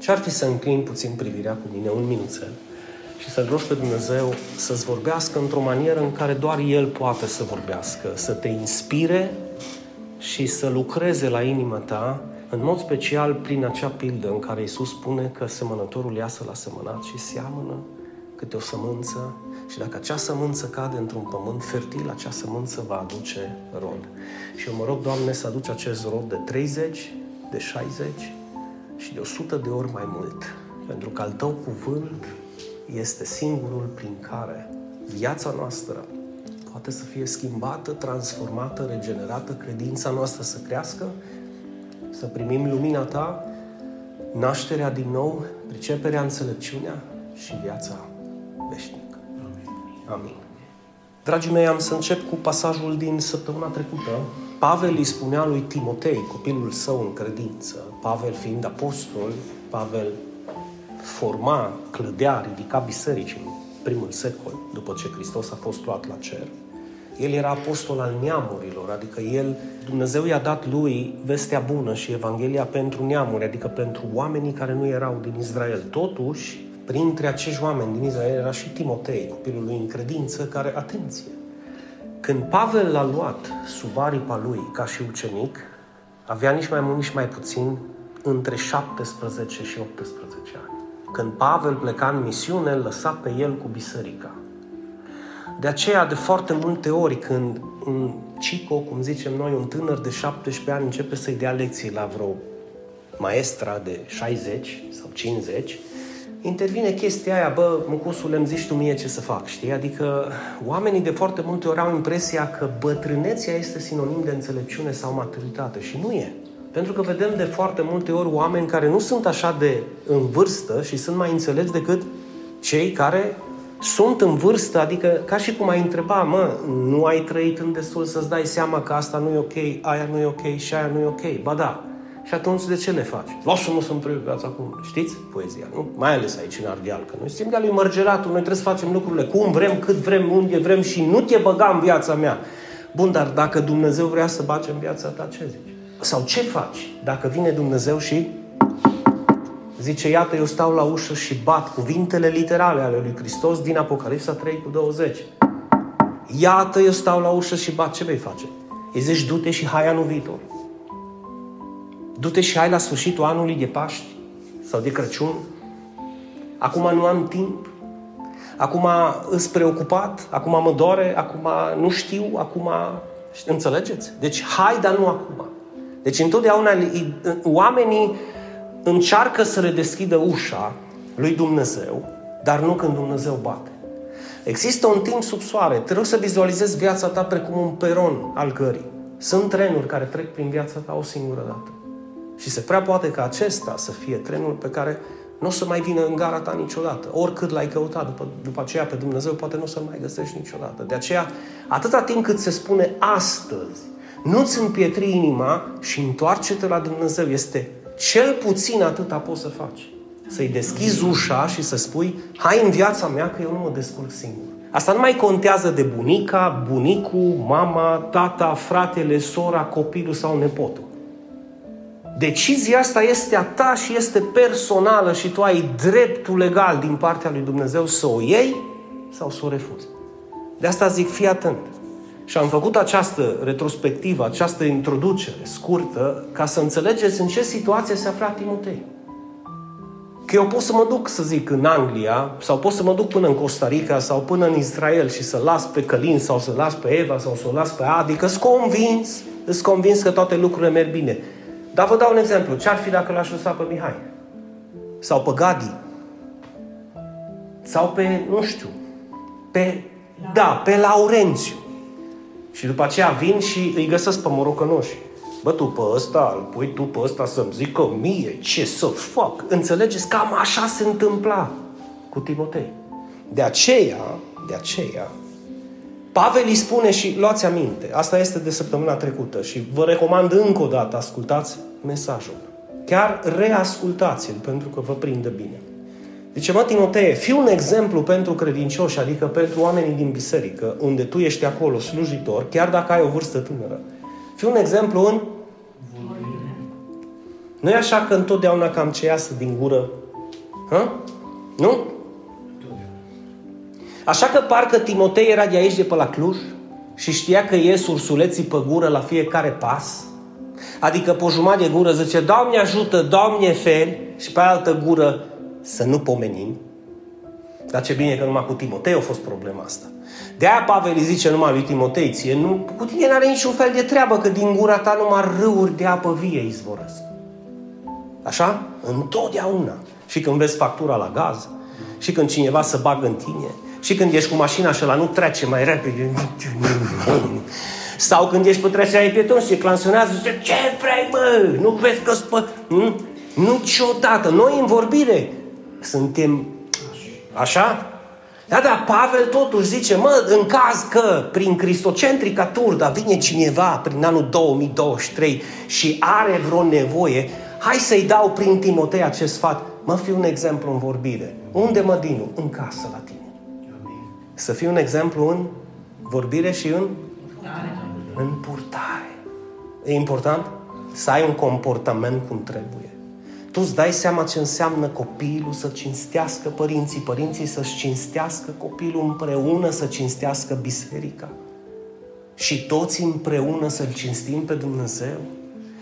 Ce-ar fi să înclin puțin privirea cu mine, un minuțel, și să-L rogi pe Dumnezeu să-ți vorbească într-o manieră în care doar El poate să vorbească, să te inspire și să lucreze la inima ta, în mod special prin acea pildă în care Iisus spune că semănătorul iasă la semănat și seamănă câte o sămânță și dacă acea sămânță cade într-un pământ fertil, acea sămânță va aduce rod. Și eu mă rog, Doamne, să aduci acest rod de 30, de 60 și de 100 de ori mai mult. Pentru că al Tău cuvânt este singurul prin care viața noastră poate să fie schimbată, transformată, regenerată, credința noastră să crească, să primim lumina Ta, nașterea din nou, priceperea, înțelepciunea și viața veșnică. Amin. Dragii mei, am să încep cu pasajul din săptămâna trecută. Pavel îi spunea lui Timotei, copilul său în credință, Pavel fiind apostol, Pavel forma, clădea, ridica biserici în primul secol, după ce Hristos a fost luat la cer. El era apostol al neamurilor, adică el, Dumnezeu i-a dat lui vestea bună și Evanghelia pentru neamuri, adică pentru oamenii care nu erau din Israel. Totuși, printre acești oameni din Israel era și Timotei, copilul lui în credință, care, atenție, când Pavel l-a luat sub aripa lui ca și ucenic, avea nici mai mult, nici mai puțin între 17 și 18 ani. Când Pavel pleca în misiune, îl lăsa pe el cu biserica. De aceea, de foarte multe ori, când un cico, cum zicem noi, un tânăr de 17 ani începe să-i dea lecții la vreo maestra de 60 sau 50, intervine chestia aia, bă, mucusul, îmi zici tu mie ce să fac, știi? Adică oamenii de foarte multe ori au impresia că bătrânețea este sinonim de înțelepciune sau maturitate și nu e. Pentru că vedem de foarte multe ori oameni care nu sunt așa de în vârstă și sunt mai înțelepți decât cei care sunt în vârstă, adică ca și cum ai întreba, mă, nu ai trăit în destul să-ți dai seama că asta nu e ok, aia nu e ok și aia nu e ok. Ba da, și atunci de ce le faci? Lasă-mă să-mi trăiesc viața acum. Știți poezia, nu? Mai ales aici în Ardeal, că noi suntem de lui Mărgeratul, noi trebuie să facem lucrurile cum vrem, cât vrem, unde vrem și nu te băga în viața mea. Bun, dar dacă Dumnezeu vrea să bage în viața ta, ce zici? Sau ce faci dacă vine Dumnezeu și zice, iată, eu stau la ușă și bat cuvintele literale ale lui Hristos din Apocalipsa 3 cu 20. Iată, eu stau la ușă și bat, ce vei face? Îi zici, du-te și hai anul viitor. Du-te și hai la sfârșitul anului de Paști sau de Crăciun. Acum nu am timp. Acum îs preocupat, acum mă doare, acum nu știu, acum... Înțelegeți? Deci hai, dar nu acum. Deci întotdeauna oamenii încearcă să redeschidă ușa lui Dumnezeu, dar nu când Dumnezeu bate. Există un timp sub soare. Te rog să vizualizezi viața ta precum un peron al gării. Sunt trenuri care trec prin viața ta o singură dată. Și se prea poate ca acesta să fie trenul pe care nu o să mai vină în gara ta niciodată. Oricât l-ai căutat după, după aceea pe Dumnezeu, poate nu o să-l mai găsești niciodată. De aceea, atâta timp cât se spune astăzi, nu-ți împietri inima și întoarce-te la Dumnezeu. Este cel puțin atâta poți să faci. Să-i deschizi ușa și să spui, hai în viața mea că eu nu mă descurc singur. Asta nu mai contează de bunica, bunicul, mama, tata, fratele, sora, copilul sau nepotul. Decizia asta este a ta și este personală și tu ai dreptul legal din partea lui Dumnezeu să o iei sau să o refuzi. De asta zic, fii atent. Și am făcut această retrospectivă, această introducere scurtă, ca să înțelegeți în ce situație se afla Timotei. Că eu pot să mă duc, să zic, în Anglia, sau pot să mă duc până în Costa Rica, sau până în Israel și să las pe Călin, sau să las pe Eva, sau să o las pe Adi, că sunt convins, sunt convins că toate lucrurile merg bine. Dar vă dau un exemplu. Ce-ar fi dacă l-aș lăsa pe Mihai? Sau pe Gadi? Sau pe, nu știu, pe, da, pe Laurențiu. Și după aceea vin și îi găsesc pe morocănoși. Bă, tu pe ăsta, îl pui tu pe ăsta să-mi zică mie ce să fac. Înțelegeți? Cam așa se întâmpla cu Timotei. De aceea, de aceea, Pavel îi spune și luați aminte, asta este de săptămâna trecută și vă recomand încă o dată, ascultați mesajul. Chiar reascultați-l pentru că vă prinde bine. Zice, mă, Timotee, fii un exemplu pentru credincioși, adică pentru oamenii din biserică, unde tu ești acolo slujitor, chiar dacă ai o vârstă tânără. Fii un exemplu în Nu e așa că întotdeauna cam ce iasă din gură? Hă? Nu? Așa că parcă Timotei era de aici, de pe la Cluj, și știa că ies ursuleții pe gură la fiecare pas, adică pe jumătate de gură zice, Doamne ajută, Doamne feri, și pe altă gură să nu pomenim. Dar ce bine că numai cu Timotei a fost problema asta. De aia Pavel îi zice numai lui Timotei, ție, nu, cu tine nu are niciun fel de treabă, că din gura ta numai râuri de apă vie izvorăsc. Așa? Întotdeauna. Și când vezi factura la gaz, și când cineva să bagă în tine, și când ești cu mașina și la nu trece mai repede. Sau când ești pe trecerea pieton și clansionează, zice, ce vrei, mă? Nu vezi că spă... Nu? Niciodată. Noi în vorbire suntem așa? Da, da, Pavel totuși zice, mă, în caz că prin cristocentrica turda vine cineva prin anul 2023 și are vreo nevoie, hai să-i dau prin Timotei acest sfat. Mă, fi un exemplu în vorbire. Unde mă dinu? În casă la tine. Să fii un exemplu în vorbire și în în purtare. E important să ai un comportament cum trebuie. Tu îți dai seama ce înseamnă copilul să cinstească părinții, părinții să-și cinstească copilul împreună, să cinstească biserica. Și toți împreună să-L cinstim pe Dumnezeu.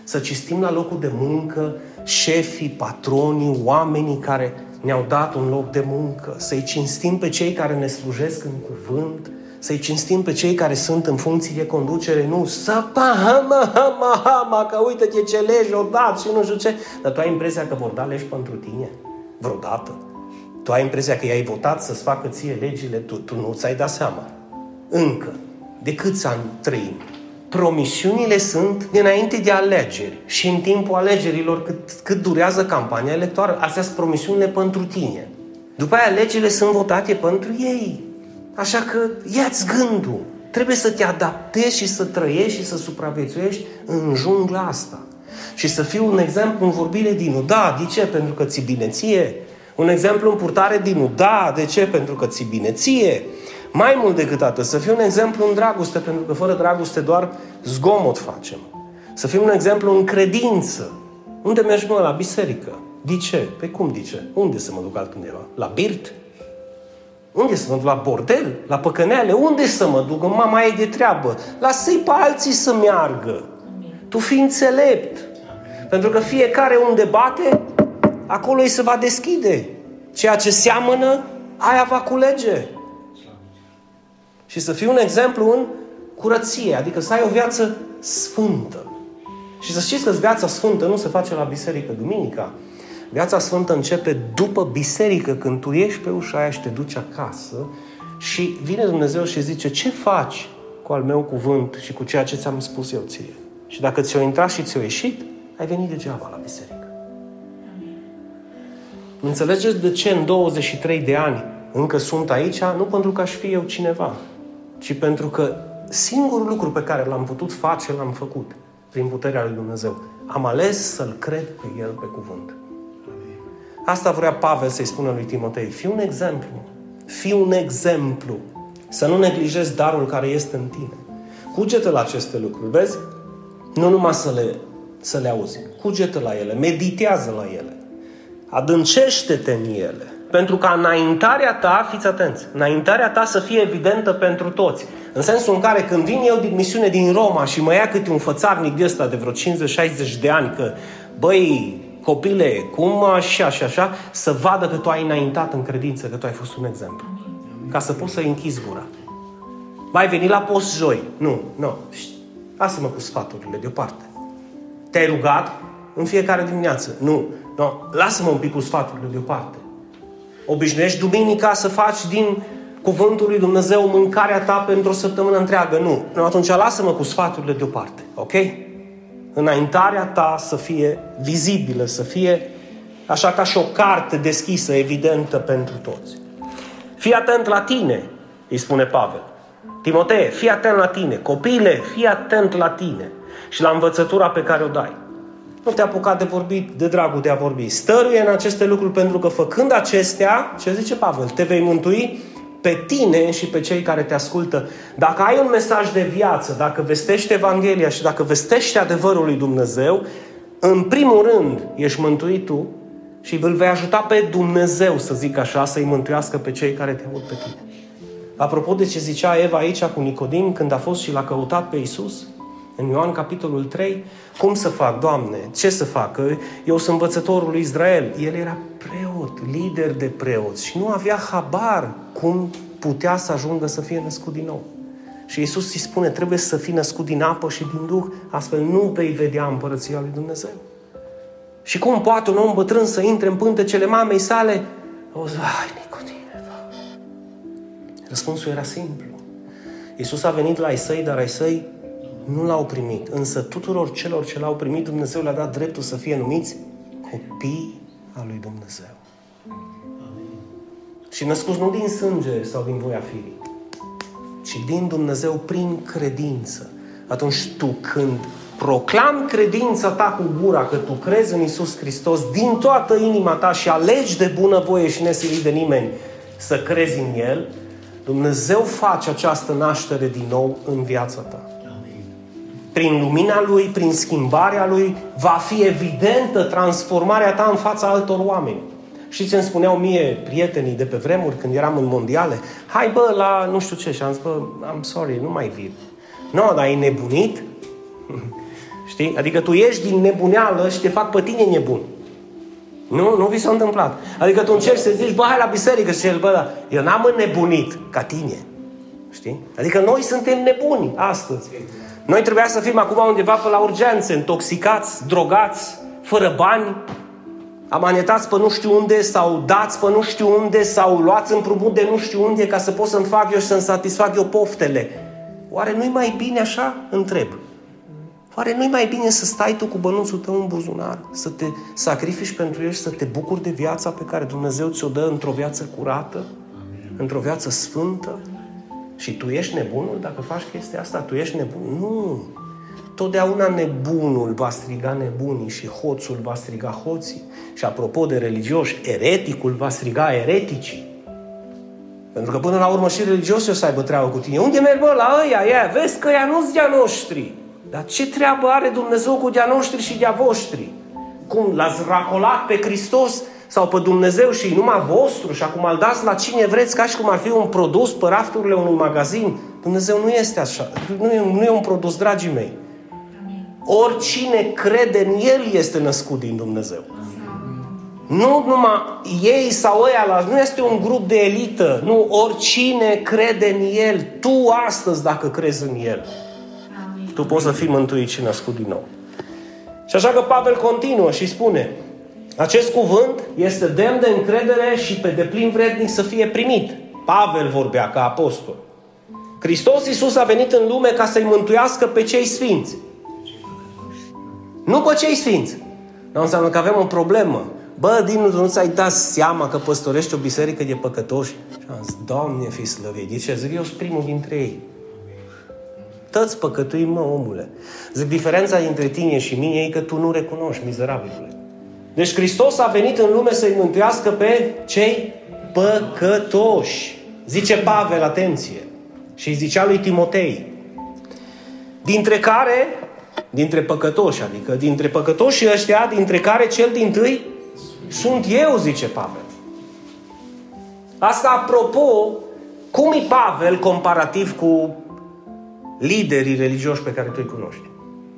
Să cinstim la locul de muncă șefii, patronii, oamenii care ne-au dat un loc de muncă, să-i cinstim pe cei care ne slujesc în cuvânt, să-i cinstim pe cei care sunt în funcții de conducere, nu să hama, hama, hama, că uite-te ce legi o dat și nu știu ce. Dar tu ai impresia că vor da legi pentru tine? Vreodată. Tu ai impresia că i-ai votat să-ți facă ție legile, tu, tu nu ți-ai dat seama. Încă. De câți ani trăim? Promisiunile sunt dinainte de alegeri și în timpul alegerilor cât, cât durează campania electorală. Astea sunt promisiunile pentru tine. După aia legile sunt votate pentru ei. Așa că ia-ți gândul. Trebuie să te adaptezi și să trăiești și să supraviețuiești în jungla asta. Și să fii un exemplu în vorbire din Da, de ce? Pentru că ți bine ție. Un exemplu în purtare din Da, de ce? Pentru că ți bine ție. Mai mult decât atât, să fii un exemplu în dragoste, pentru că fără dragoste doar zgomot facem. Să fii un exemplu în credință. Unde mergi, mă? La biserică. De ce? Pe păi cum de ce? Unde să mă duc altundeva? La birt? Unde să mă duc? La bordel? La păcăneale? Unde să mă duc? Mama e de treabă. Lasă-i pe alții să meargă. Tu fii înțelept. Pentru că fiecare unde bate, acolo îi se va deschide. Ceea ce seamănă, aia va culege și să fii un exemplu în curăție, adică să ai o viață sfântă. Și să știți că viața sfântă nu se face la biserică duminica. Viața sfântă începe după biserică, când tu ieși pe ușa aia și te duci acasă și vine Dumnezeu și zice, ce faci cu al meu cuvânt și cu ceea ce ți-am spus eu ție? Și dacă ți-o intrat și ți-o ieșit, ai venit degeaba la biserică. Înțelegeți de ce în 23 de ani încă sunt aici? Nu pentru că aș fi eu cineva, ci pentru că singurul lucru pe care l-am putut face, l-am făcut prin puterea lui Dumnezeu. Am ales să-L cred pe El pe cuvânt. Asta vrea Pavel să-i spună lui Timotei. Fii un exemplu. Fii un exemplu. Să nu neglijezi darul care este în tine. Cugetă la aceste lucruri, vezi? Nu numai să le, să le auzi. Cugetă la ele, meditează la ele. Adâncește-te în ele. Pentru ca înaintarea ta, fiți atenți, înaintarea ta să fie evidentă pentru toți. În sensul în care când vin eu din misiune din Roma și mă ia câte un fățarnic de ăsta de vreo 50-60 de ani că, băi, copile, cum așa și așa, să vadă că tu ai înaintat în credință, că tu ai fost un exemplu. Ca să poți să închizi gura. Mai veni la post joi. Nu, nu. Lasă-mă cu sfaturile deoparte. Te-ai rugat în fiecare dimineață. Nu, nu. Lasă-mă un pic cu sfaturile deoparte obișnuiești duminica să faci din cuvântul lui Dumnezeu mâncarea ta pentru o săptămână întreagă. Nu. nu atunci lasă-mă cu sfaturile deoparte. Ok? Înaintarea ta să fie vizibilă, să fie așa ca și o carte deschisă, evidentă pentru toți. Fii atent la tine, îi spune Pavel. Timotee, fii atent la tine. Copile, fii atent la tine și la învățătura pe care o dai. Nu te apuca de vorbit de dragul de a vorbi. Stăruie în aceste lucruri pentru că făcând acestea, ce zice Pavel, te vei mântui pe tine și pe cei care te ascultă. Dacă ai un mesaj de viață, dacă vestești Evanghelia și dacă vestești adevărul lui Dumnezeu, în primul rând ești mântuit tu și îl vei ajuta pe Dumnezeu, să zic așa, să-i mântuiască pe cei care te aud pe tine. Apropo de ce zicea Eva aici cu Nicodim când a fost și l-a căutat pe Isus, în Ioan capitolul 3, cum să fac, Doamne, ce să fac? Eu sunt învățătorul lui Israel. El era preot, lider de preoți și nu avea habar cum putea să ajungă să fie născut din nou. Și Isus îi spune, trebuie să fii născut din apă și din Duh, astfel nu vei vedea împărăția lui Dumnezeu. Și cum poate un om bătrân să intre în pântecele mamei sale? O să, ai, Nicodime, Răspunsul era simplu. Iisus a venit la ai săi, dar ai săi nu l-au primit. Însă tuturor celor ce l-au primit, Dumnezeu le-a dat dreptul să fie numiți copii al lui Dumnezeu. Amin. Și născuți nu din sânge sau din voia firii, ci din Dumnezeu prin credință. Atunci tu când proclam credința ta cu gura că tu crezi în Isus Hristos din toată inima ta și alegi de bunăvoie și nesilit de nimeni să crezi în El, Dumnezeu face această naștere din nou în viața ta. Prin lumina Lui, prin schimbarea Lui, va fi evidentă transformarea ta în fața altor oameni. Și ce îmi spuneau mie prietenii de pe vremuri când eram în mondiale? Hai bă, la nu știu ce. Și am zis, bă, I'm sorry, nu mai vin. Nu, no, dar ai nebunit? Știi? Adică tu ești din nebuneală și te fac pe tine nebun. Nu, nu vi s-a întâmplat. Adică tu încerci să zici, bă, hai la biserică și el, bă, da, eu n-am înnebunit ca tine. Știi? Adică noi suntem nebuni astăzi. Noi trebuia să fim acum undeva pe la urgențe, intoxicați, drogați, fără bani, amanetați pe nu știu unde sau dați pe nu știu unde sau luați împrumut de nu știu unde ca să pot să-mi fac eu și să-mi satisfac eu poftele. Oare nu-i mai bine așa? Întreb. Oare nu-i mai bine să stai tu cu bănuțul tău în buzunar, să te sacrifici pentru el și să te bucuri de viața pe care Dumnezeu ți-o dă într-o viață curată, Amin. într-o viață sfântă? Și tu ești nebunul dacă faci chestia asta? Tu ești nebun? Nu! Totdeauna nebunul va striga nebunii și hoțul va striga hoții. Și apropo de religioși, ereticul va striga ereticii. Pentru că până la urmă și religios o să aibă treabă cu tine. Unde merg bă? La ăia, ia, vezi că ea nu-s de noștri. Dar ce treabă are Dumnezeu cu de noștri și de voștri? Cum? L-ați racolat pe Hristos sau pe Dumnezeu și numai vostru și acum îl dați la cine vreți ca și cum ar fi un produs pe rafturile unui magazin. Dumnezeu nu este așa. Nu e, nu e un produs, dragii mei. Oricine crede în El este născut din Dumnezeu. Nu numai ei sau ăia, nu este un grup de elită. Nu, oricine crede în El. Tu astăzi, dacă crezi în El, tu poți să fii mântuit și născut din nou. Și așa că Pavel continuă și spune, acest cuvânt este demn de încredere și pe deplin vrednic să fie primit. Pavel vorbea ca apostol. Hristos Iisus a venit în lume ca să-i mântuiască pe cei sfinți. Nu pe cei sfinți. Nu înseamnă că avem o problemă. Bă, din nu ți-ai dat seama că păstorești o biserică de păcătoși? Și am zis, Doamne, fi slăvit. De ce? Zic, eu sunt primul dintre ei. Tăți păcătuim, mă, omule. Zic, diferența dintre tine și mine e că tu nu recunoști, mizerabilule. Deci Hristos a venit în lume să-i mântuiască pe cei păcătoși. Zice Pavel, atenție. Și îi zicea lui Timotei. Dintre care, dintre păcătoși, adică dintre păcătoși ăștia, dintre care cel din tâi sunt eu, zice Pavel. Asta apropo, cum e Pavel comparativ cu liderii religioși pe care tu îi cunoști?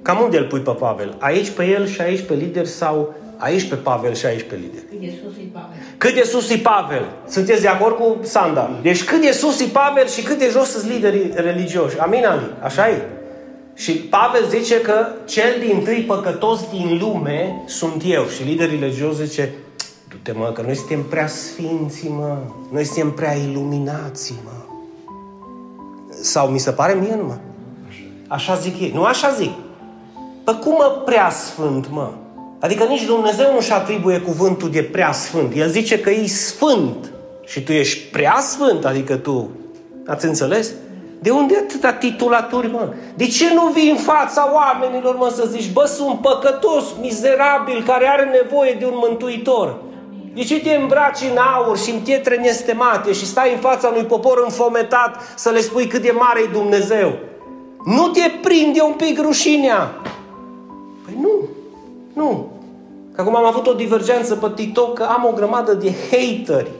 Cam unde îl pui pe Pavel? Aici pe el și aici pe lider sau aici pe Pavel și aici pe lider? Cât de sus e Pavel? Cât de sus e Pavel? Sunteți de acord cu Sanda? Deci cât de sus e Pavel și cât de jos sunt liderii religioși. Amin, Ali? Așa e? Și Pavel zice că cel din tâi păcătos din lume sunt eu. Și liderii religioși zice, du-te mă, că noi suntem prea sfinți, mă. Noi suntem prea iluminați, mă. Sau mi se pare mie numai. Așa zic ei. Nu așa zic. Păi cum mă prea sfânt, mă? Adică nici Dumnezeu nu-și atribuie cuvântul de prea sfânt. El zice că e sfânt. Și tu ești prea sfânt, adică tu. Ați înțeles? De unde atâta titulaturi, mă? De ce nu vii în fața oamenilor, mă, să zici, bă, sunt păcătos, mizerabil, care are nevoie de un mântuitor? De ce te îmbraci în aur și în pietre nestemate și stai în fața unui popor înfometat să le spui cât de mare e Dumnezeu? Nu te prinde un pic rușinea? Păi nu. Nu. Că acum am avut o divergență pe TikTok că am o grămadă de hateri.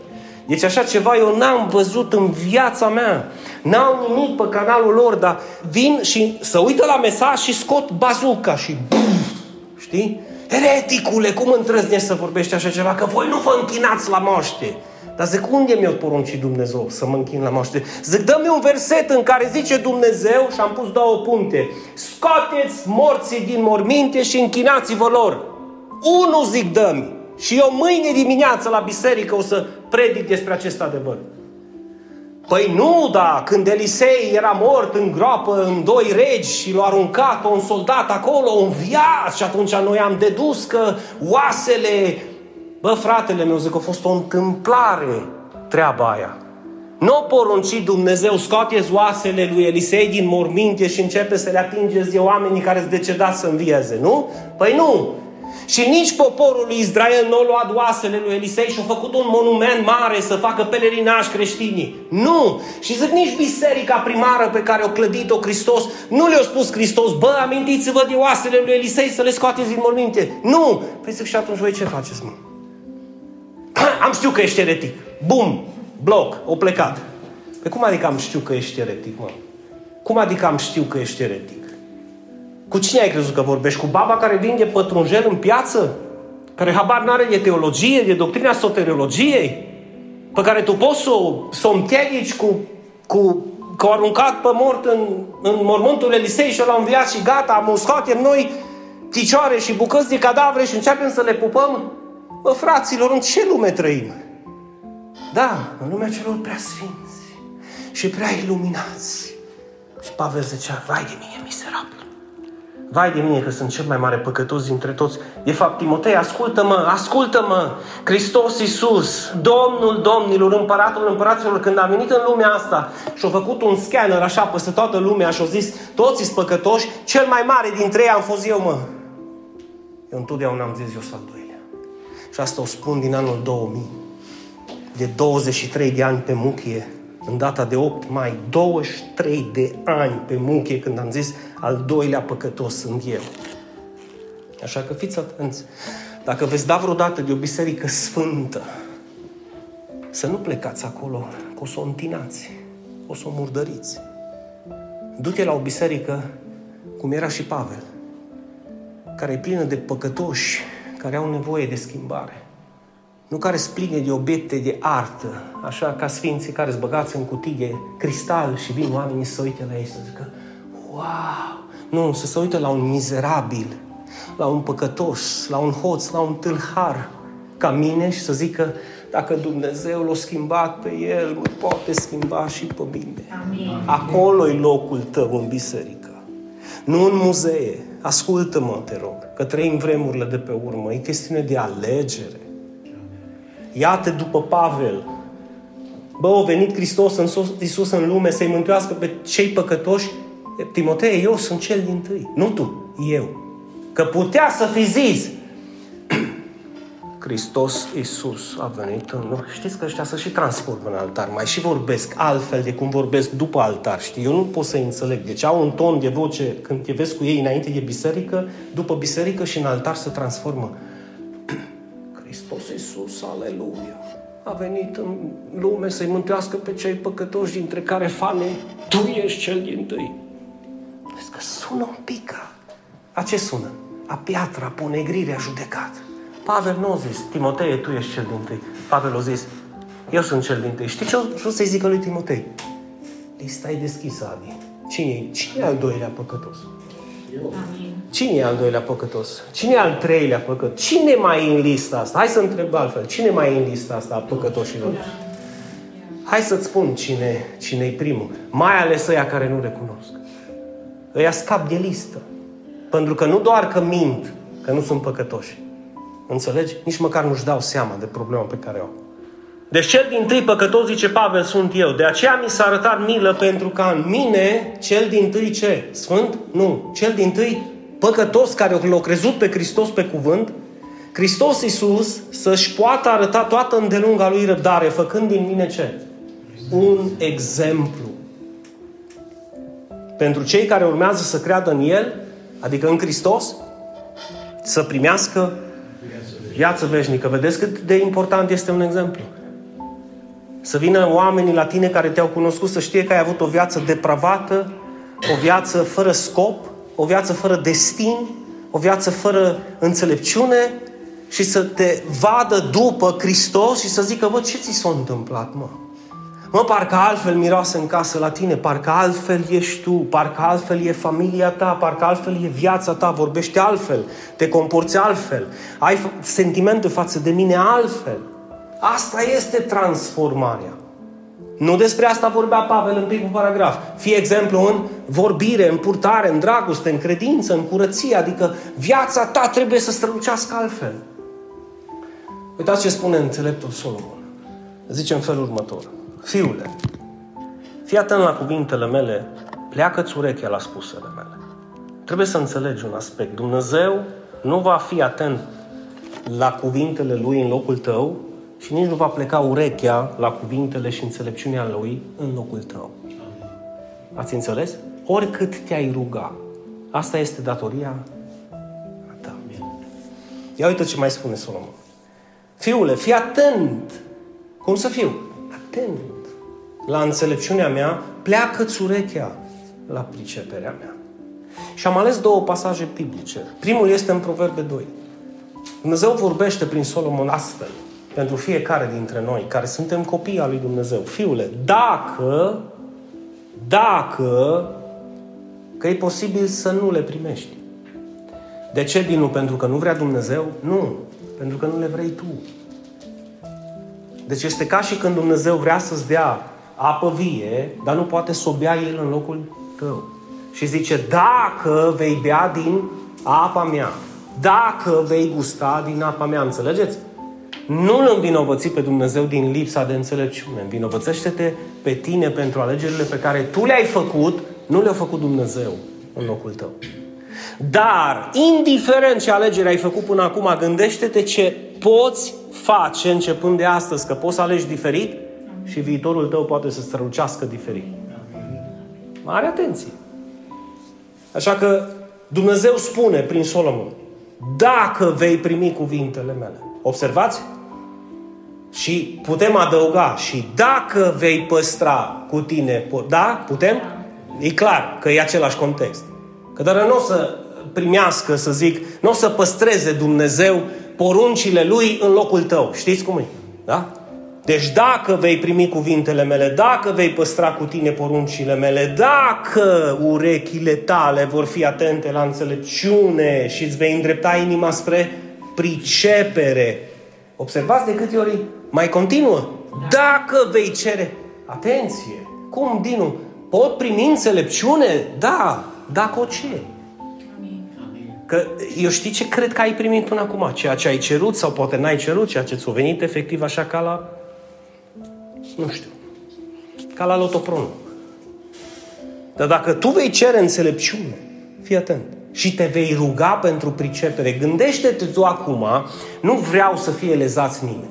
Deci așa ceva eu n-am văzut în viața mea. N-au nimic pe canalul lor, dar vin și să uită la mesaj și scot bazuca și buf, știi? Ereticule, cum întrăznești să vorbești așa ceva? Că voi nu vă închinați la moște. Dar zic, unde mi-a poruncit Dumnezeu să mă închin la moște? Zic, dă-mi un verset în care zice Dumnezeu și am pus două puncte. Scoateți morții din morminte și închinați-vă lor. Unu zic, dă-mi. Și eu mâine dimineață la biserică o să predic despre acest adevăr. Păi nu, da, când Elisei era mort în groapă în doi regi și l-a aruncat un soldat acolo, un viaț și atunci noi am dedus că oasele... Bă, fratele meu, zic că a fost o întâmplare treaba aia. Nu o porunci Dumnezeu, scoateți oasele lui Elisei din morminte și începe să le atingeți de oamenii care sunt decedați să învieze, nu? Păi nu! Și nici poporul lui Israel nu a luat oasele lui Elisei și a făcut un monument mare să facă pelerinaj creștinii. Nu! Și zic nici biserica primară pe care o clădit-o Hristos, nu le-a spus Hristos, bă, amintiți-vă de oasele lui Elisei să le scoateți din morminte. Nu! Păi zic și atunci voi ce faceți, mă? Am știut că ești eretic. Bum! Bloc! O plecat. Păi cum adică am știut că ești eretic, mă? Cum adică am știut că ești eretic? Cu cine ai crezut că vorbești? Cu baba care vinde pătrunjel în piață? Care habar n-are de teologie, de doctrina soteriologiei? Pe care tu poți să o, să o împiedici cu, cu că au aruncat pe mort în, în mormântul Elisei și l-au înviat și gata, am scoatem noi picioare și bucăți de cadavre și începem să le pupăm? Bă, fraților, în ce lume trăim? Da, în lumea celor prea sfinți și prea iluminați. Și Pavel zicea, vai de mine, miserabil. Vai de mine că sunt cel mai mare păcătos dintre toți. De fapt, Timotei, ascultă-mă, ascultă-mă! Hristos Iisus, Domnul Domnilor, Împăratul Împăraților, când a venit în lumea asta și a făcut un scanner așa peste toată lumea și a zis, toți sunt păcătoși, cel mai mare dintre ei am fost eu, mă. Eu întotdeauna am zis, eu sunt al doilea. Și asta o spun din anul 2000. De 23 de ani pe muchie, în data de 8 mai, 23 de ani pe muchie, când am zis, al doilea păcătos sunt eu. Așa că fiți atenți. Dacă veți da vreodată de o biserică sfântă, să nu plecați acolo, că o să o întinați, o să o murdăriți. Du-te la o biserică, cum era și Pavel, care e plină de păcătoși, care au nevoie de schimbare. Nu care spline de obiecte de artă, așa ca sfinții care sunt băgați în cutii de cristal și vin oamenii să uite la ei să zică Wow! Nu, să se uite la un mizerabil, la un păcătos, la un hoț, la un tâlhar, ca mine și să zică, dacă Dumnezeu l-a schimbat pe el, mă poate schimba și pe mine. Amin. Acolo e locul tău în biserică. Nu în muzee. Ascultă-mă, te rog, că trăim vremurile de pe urmă. E chestiune de alegere. Iată după Pavel. Bă, a venit Hristos în Iisus în lume să-i mântuiască pe cei păcătoși Timotei, eu sunt cel din tâi, nu tu, eu. Că putea să fi zis, Hristos Iisus a venit în lume. Știți că ăștia să și transformă în altar, mai și vorbesc altfel de cum vorbesc după altar, știi? Eu nu pot să înțeleg. Deci au un ton de voce când te vezi cu ei înainte de biserică, după biserică și în altar se transformă. Hristos Iisus, aleluia, a venit în lume să-i mântuiască pe cei păcătoși, dintre care fane, tu ești cel din tâi. Vezi că sună un pic ca... A ce sună? A piatra, a ponegrire, a judecat. Pavel nu a zis, Timotei, tu ești cel din tâi. Pavel a zis, eu sunt cel din tâi. Știi ce o să-i zică lui Timotei? Lista e deschisă, Adi. Cine e? Cine e al doilea păcătos? Eu. Cine e al doilea păcătos? Cine e al treilea păcătos? Cine mai e în lista asta? Hai să întreb altfel. Cine mai e în lista asta a păcătoșilor? Hai să-ți spun cine, cine e primul. Mai ales ăia care nu recunosc ăia scap de listă. Pentru că nu doar că mint, că nu sunt păcătoși. Înțelegi? Nici măcar nu-și dau seama de problema pe care o au. Deci cel din tâi păcătos, zice Pavel, sunt eu. De aceea mi s-a arătat milă pentru ca în mine, cel din tâi ce? Sfânt? Nu. Cel din tâi păcătos care l-a crezut pe Hristos pe cuvânt, Hristos Iisus să-și poată arăta toată îndelunga lui răbdare, făcând din mine ce? Un exemplu pentru cei care urmează să creadă în El, adică în Hristos, să primească viață veșnică. Vedeți cât de important este un exemplu? Să vină oamenii la tine care te-au cunoscut să știe că ai avut o viață depravată, o viață fără scop, o viață fără destin, o viață fără înțelepciune și să te vadă după Hristos și să zică, bă, ce ți s-a întâmplat, mă? Mă, parcă altfel miroase în casă la tine, parcă altfel ești tu, parcă altfel e familia ta, parcă altfel e viața ta, vorbește altfel, te comporți altfel, ai sentimente față de mine altfel. Asta este transformarea. Nu despre asta vorbea Pavel în primul paragraf. Fie exemplu în vorbire, în purtare, în dragoste, în credință, în curăție, adică viața ta trebuie să strălucească altfel. Uitați ce spune înțeleptul Solomon. Zice în felul următor. Fiule, fii atent la cuvintele mele, pleacă-ți urechea la spusele mele. Trebuie să înțelegi un aspect. Dumnezeu nu va fi atent la cuvintele Lui în locul tău și nici nu va pleca urechea la cuvintele și înțelepciunea Lui în locul tău. Ați înțeles? Oricât te-ai ruga, asta este datoria ta. Ia uite ce mai spune Solomon. Fiule, fii atent. Cum să fiu? Atent la înțelepciunea mea, pleacă-ți țurechea la priceperea mea. Și am ales două pasaje biblice. Primul este în Proverbe 2. Dumnezeu vorbește prin Solomon astfel pentru fiecare dintre noi, care suntem copii al lui Dumnezeu. Fiule, dacă, dacă, că e posibil să nu le primești. De ce, Dinu? Pentru că nu vrea Dumnezeu? Nu. Pentru că nu le vrei tu. Deci este ca și când Dumnezeu vrea să-ți dea apă vie, dar nu poate să o bea El în locul tău. Și zice, dacă vei bea din apa mea, dacă vei gusta din apa mea, înțelegeți? Nu îl învinovăți pe Dumnezeu din lipsa de înțelepciune. Învinovățește-te pe tine pentru alegerile pe care tu le-ai făcut, nu le-a făcut Dumnezeu în locul tău. Dar, indiferent ce alegeri ai făcut până acum, gândește-te ce poți face începând de astăzi, că poți să alegi diferit și viitorul tău poate să strălucească diferit. Mare atenție! Așa că Dumnezeu spune prin Solomon, dacă vei primi cuvintele mele. Observați? Și putem adăuga și dacă vei păstra cu tine, da? Putem? E clar că e același context. Că dar nu o să primească, să zic, nu o să păstreze Dumnezeu poruncile Lui în locul tău. Știți cum e? Da? Deci dacă vei primi cuvintele mele, dacă vei păstra cu tine poruncile mele, dacă urechile tale vor fi atente la înțelepciune și îți vei îndrepta inima spre pricepere. Observați de câte ori mai continuă. Dacă vei cere, atenție, cum, Dinu, pot primi înțelepciune? Da, dacă o ceri. Că eu știi ce cred că ai primit până acum? Ceea ce ai cerut sau poate n-ai cerut, ceea ce ți-a venit efectiv așa ca la... Nu știu. Ca la lotopronul. Dar dacă tu vei cere înțelepciune, fii atent, și te vei ruga pentru pricepere, gândește-te tu acum, nu vreau să fie lezați nimeni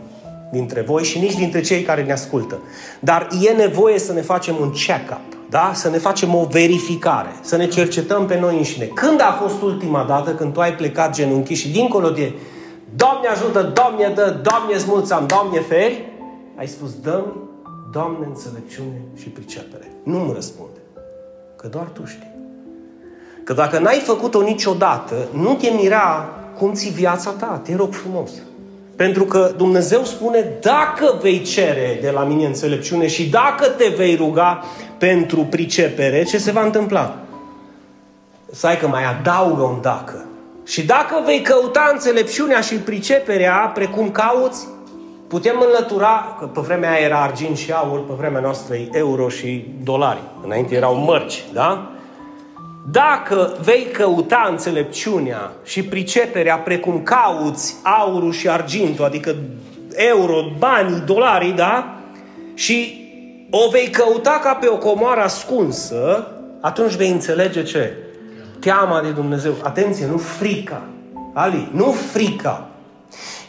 dintre voi și nici dintre cei care ne ascultă. Dar e nevoie să ne facem un check-up da? să ne facem o verificare, să ne cercetăm pe noi înșine. Când a fost ultima dată când tu ai plecat genunchi și dincolo de Doamne ajută, Doamne dă, Doamne smulțam, Doamne feri, ai spus, dă Doamne, înțelepciune și pricepere. Nu mi răspunde. Că doar Tu știi. Că dacă n-ai făcut-o niciodată, nu te mira cum ți viața ta. Te rog frumos. Pentru că Dumnezeu spune, dacă vei cere de la mine înțelepciune și dacă te vei ruga pentru pricepere, ce se va întâmpla? Să că mai adaugă un dacă. Și dacă vei căuta înțelepciunea și priceperea precum cauți, putem înlătura, că pe vremea aia era argint și aur, pe vremea noastră e euro și dolari. Înainte erau mărci, da? Dacă vei căuta înțelepciunea și priceperea precum cauți aurul și argintul, adică euro, banii, dolarii, da? Și o vei căuta ca pe o comoară ascunsă, atunci vei înțelege ce? Teama de Dumnezeu. Atenție, nu frica. Ali, nu frica.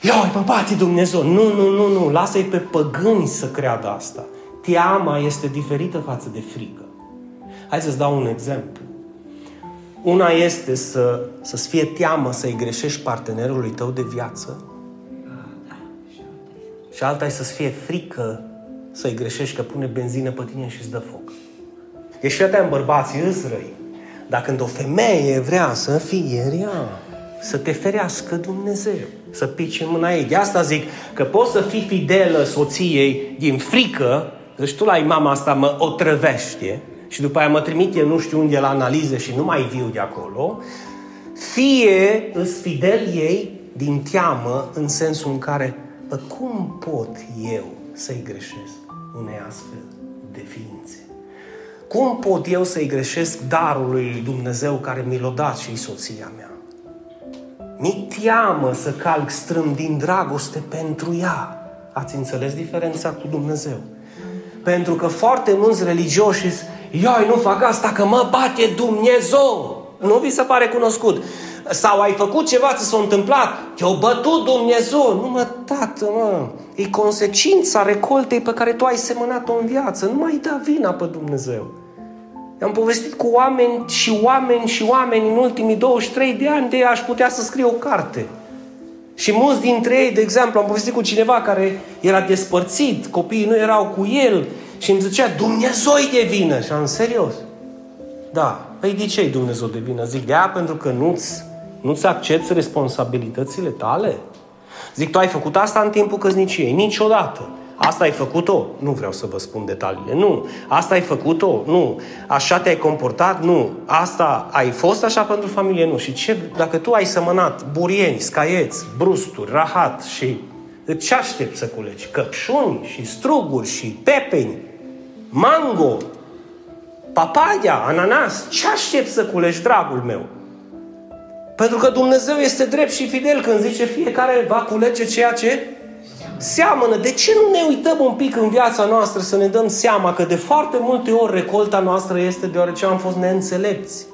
Ia, mă bate Dumnezeu. Nu, nu, nu, nu. Lasă-i pe păgâni să creadă asta. Teama este diferită față de frică. Hai să-ți dau un exemplu Una este să, să-ți fie teamă să-i greșești partenerului tău de viață și alta e să-ți fie frică să-i greșești că pune benzină pe tine și îți dă foc. Deci fii atent, bărbații, îți răi. Dar când o femeie vrea să fie rea, să te ferească Dumnezeu, să pici în mâna ei. De asta zic că poți să fii fidelă soției din frică, deci tu la mama asta mă otrăvește și după aia mă trimite nu știu unde la analize și nu mai viu de acolo, fie îți fidel ei din teamă în sensul în care cum pot eu să-i greșesc unei astfel de ființe? Cum pot eu să-i greșesc darul lui Dumnezeu care mi l-a dat și soția mea? Mi teamă să calc strâm din dragoste pentru ea. Ați înțeles diferența cu Dumnezeu? Pentru că foarte mulți religioși Ioi, nu fac asta că mă bate Dumnezeu. Nu vi se pare cunoscut? Sau ai făcut ceva, ți s-a întâmplat, te-a bătut Dumnezeu. Nu mă, tată, mă. E consecința recoltei pe care tu ai semănat-o în viață. Nu mai da vina pe Dumnezeu. Am povestit cu oameni și oameni și oameni în ultimii 23 de ani de aș putea să scriu o carte. Și mulți dintre ei, de exemplu, am povestit cu cineva care era despărțit, copiii nu erau cu el și îmi zicea, Dumnezeu de vină. Și am serios. Da. Păi de ce Dumnezeu de vină? Zic, de aia pentru că nu-ți, nu-ți accepti responsabilitățile tale. Zic, tu ai făcut asta în timpul căsniciei? Niciodată. Asta ai făcut-o? Nu vreau să vă spun detaliile. Nu. Asta ai făcut-o? Nu. Așa te-ai comportat? Nu. Asta ai fost așa pentru familie? Nu. Și ce, dacă tu ai sămănat burieni, scaieți, brusturi, rahat și ce aștept să culegi? Căpșuni și struguri și pepeni, mango, papaya, ananas. Ce aștept să culegi, dragul meu? Pentru că Dumnezeu este drept și fidel când zice fiecare va culege ceea ce seamănă. De ce nu ne uităm un pic în viața noastră să ne dăm seama că de foarte multe ori recolta noastră este deoarece am fost neînțelepți?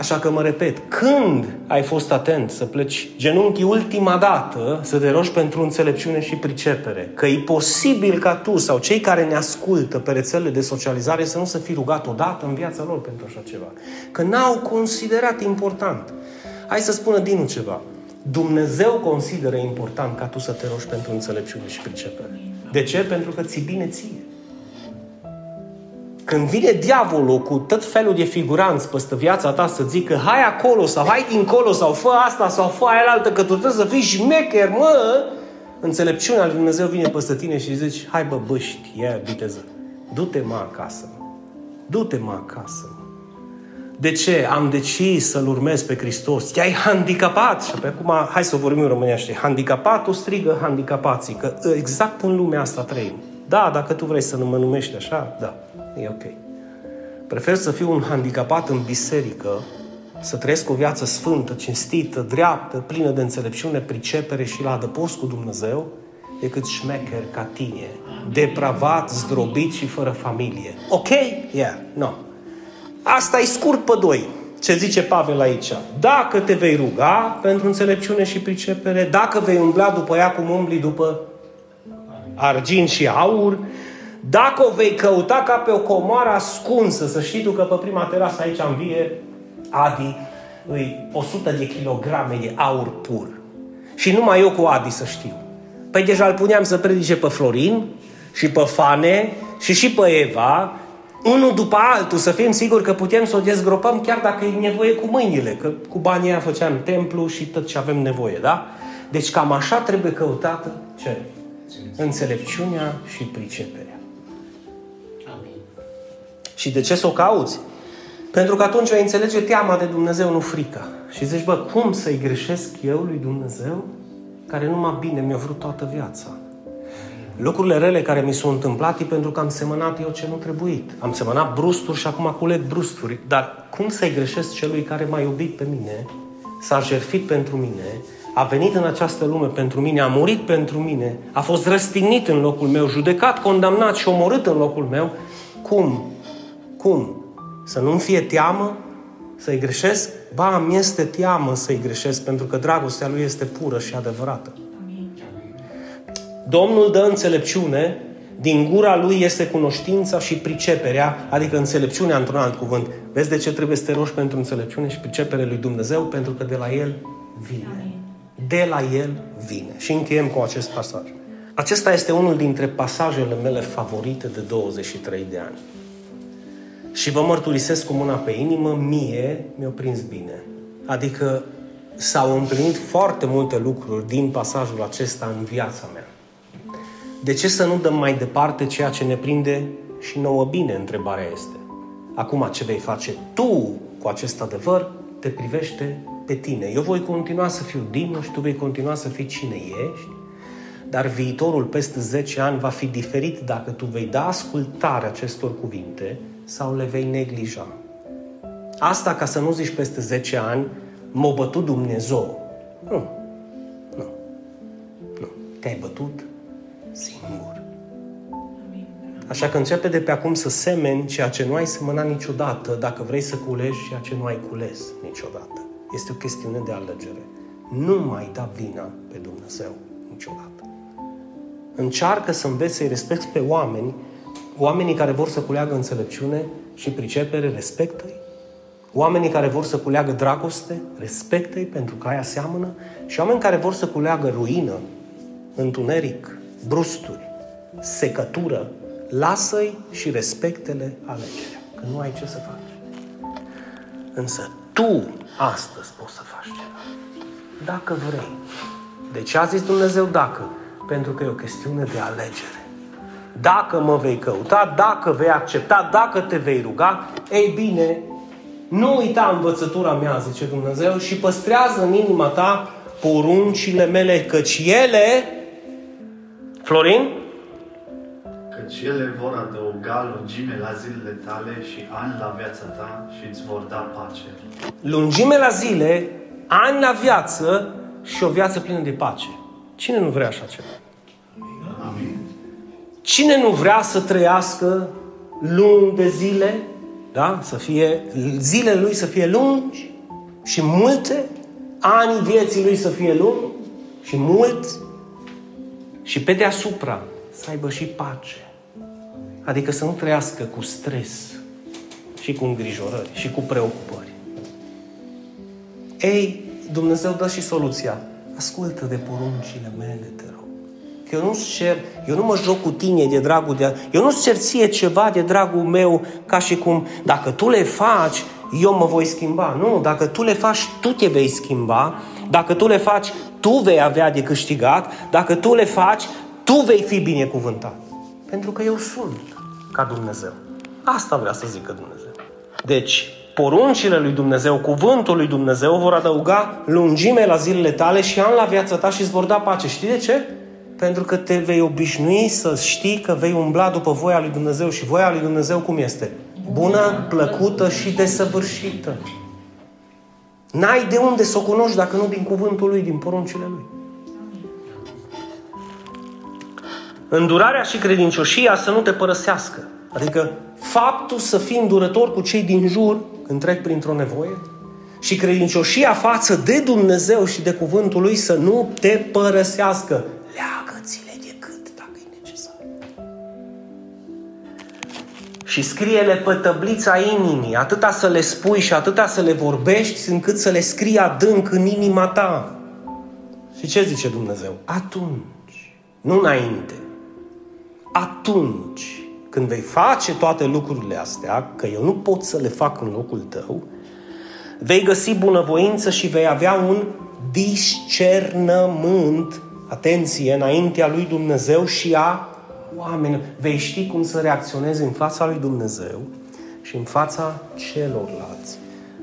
Așa că mă repet, când ai fost atent să pleci genunchii ultima dată să te rogi pentru înțelepciune și pricepere, că e posibil ca tu sau cei care ne ascultă pe rețelele de socializare să nu se fi rugat odată în viața lor pentru așa ceva. Că n-au considerat important. Hai să spună din ceva. Dumnezeu consideră important ca tu să te rogi pentru înțelepciune și pricepere. De ce? Pentru că ți bine ție. Când vine diavolul cu tot felul de figuranți peste viața ta să zică hai acolo sau hai dincolo sau fă asta sau fă aia altă că tu trebuie să fii șmecher, mă, înțelepciunea lui Dumnezeu vine peste tine și zici hai bă băști, ia viteză, du-te mă acasă, du-te mă acasă. De ce? Am decis să-L urmez pe Hristos. Te-ai handicapat. Și pe acum, hai să vorbim în românește. Handicapatul strigă handicapații. Că exact în lumea asta trăim. Da, dacă tu vrei să mă numești așa, da, e ok. Prefer să fiu un handicapat în biserică, să trăiesc o viață sfântă, cinstită, dreaptă, plină de înțelepciune, pricepere și la adăpost cu Dumnezeu, decât șmecher ca tine, depravat, zdrobit și fără familie. Ok? Yeah, no. Asta e scurt pe doi. Ce zice Pavel aici? Dacă te vei ruga pentru înțelepciune și pricepere, dacă vei umbla după ea cum umbli după argint și aur, dacă o vei căuta ca pe o comoară ascunsă, să știi tu că pe prima terasă aici în vie, Adi, îi 100 de kilograme de aur pur. Și numai eu cu Adi să știu. Păi deja îl puneam să predice pe Florin și pe Fane și și pe Eva unul după altul, să fim siguri că putem să o dezgropăm chiar dacă e nevoie cu mâinile, că cu banii aia făceam templu și tot ce avem nevoie, da? Deci cam așa trebuie căutată ce? Înțelepciunea și priceperea. Amin. Și de ce să o cauți? Pentru că atunci vei înțelege teama de Dumnezeu, nu frica. Și zici, bă, cum să-i greșesc eu lui Dumnezeu care numai bine mi-a vrut toată viața? lucrurile rele care mi s-au întâmplat e pentru că am semănat eu ce nu trebuit. Am semănat brusturi și acum culeg brusturi. Dar cum să-i greșesc celui care m-a iubit pe mine, s-a jertfit pentru mine, a venit în această lume pentru mine, a murit pentru mine, a fost răstignit în locul meu, judecat, condamnat și omorât în locul meu, cum? Cum? Să nu-mi fie teamă să-i greșesc? Ba, mi este teamă să-i greșesc, pentru că dragostea lui este pură și adevărată. Domnul dă înțelepciune, din gura lui este cunoștința și priceperea, adică înțelepciunea într-un alt cuvânt. Vezi de ce trebuie să te rogi pentru înțelepciune și pricepere lui Dumnezeu? Pentru că de la El vine. De la El vine. Și încheiem cu acest pasaj. Acesta este unul dintre pasajele mele favorite de 23 de ani. Și vă mărturisesc cu mâna pe inimă, mie mi-a prins bine. Adică s-au împlinit foarte multe lucruri din pasajul acesta în viața mea. De ce să nu dăm mai departe ceea ce ne prinde și nouă bine? Întrebarea este. Acum, ce vei face tu cu acest adevăr, te privește pe tine. Eu voi continua să fiu Dinu și tu vei continua să fii cine ești, dar viitorul peste 10 ani va fi diferit dacă tu vei da ascultare acestor cuvinte sau le vei neglija. Asta ca să nu zici peste 10 ani, m-a bătut Dumnezeu. Nu. Nu. Nu. Te-ai bătut singur. Așa că începe de pe acum să semeni ceea ce nu ai semănat niciodată, dacă vrei să culegi ceea ce nu ai cules niciodată. Este o chestiune de alegere. Nu mai da vina pe Dumnezeu niciodată. Încearcă să înveți să-i respecti pe oameni, oamenii care vor să culeagă înțelepciune și pricepere, respectă-i. Oamenii care vor să culeagă dragoste, respectă-i pentru că aia seamănă. Și oameni care vor să culeagă ruină, întuneric, brusturi, secătură, lasă-i și respectele alegerea. Că nu ai ce să faci. Însă tu astăzi poți să faci ceva. Dacă vrei. De ce a zis Dumnezeu dacă? Pentru că e o chestiune de alegere. Dacă mă vei căuta, dacă vei accepta, dacă te vei ruga, ei bine, nu uita învățătura mea, zice Dumnezeu, și păstrează în inima ta poruncile mele, căci ele Florin? Căci ele vor adăuga lungime la zilele tale și ani la viața ta și îți vor da pace. Lungime la zile, ani la viață și o viață plină de pace. Cine nu vrea așa ceva? Amin. Cine nu vrea să trăiască lung de zile, da? Să fie, zilele lui să fie lungi și multe, anii vieții lui să fie lungi și mulți, și pe deasupra să aibă și pace. Adică să nu trăiască cu stres și cu îngrijorări și cu preocupări. Ei, Dumnezeu dă și soluția. Ascultă de poruncile mele, te rog. Că eu nu-ți cer, eu nu mă joc cu tine de dragul de... Eu nu-ți cer ție ceva de dragul meu ca și cum dacă tu le faci, eu mă voi schimba. Nu, dacă tu le faci, tu te vei schimba. Dacă tu le faci, tu vei avea de câștigat. Dacă tu le faci, tu vei fi binecuvântat. Pentru că eu sunt ca Dumnezeu. Asta vrea să zică Dumnezeu. Deci, poruncile lui Dumnezeu, cuvântul lui Dumnezeu vor adăuga lungime la zilele tale și an la viața ta și îți vor da pace. Știi de ce? Pentru că te vei obișnui să știi că vei umbla după voia lui Dumnezeu și voia lui Dumnezeu cum este? Bună, plăcută și desăvârșită. N-ai de unde să o cunoști dacă nu din cuvântul lui, din poruncile lui. Îndurarea și credincioșia să nu te părăsească. Adică faptul să fii îndurător cu cei din jur când trec printr-o nevoie și credincioșia față de Dumnezeu și de cuvântul lui să nu te părăsească. Leagă-ți-le Și scrie-le pe tăblița inimii, atâta să le spui și atâta să le vorbești, încât să le scrii adânc în inima ta. Și ce zice Dumnezeu? Atunci, nu înainte, atunci când vei face toate lucrurile astea, că eu nu pot să le fac în locul tău, vei găsi bunăvoință și vei avea un discernământ, atenție, înaintea lui Dumnezeu și a oamenilor. Vei ști cum să reacționezi în fața lui Dumnezeu și în fața celorlalți.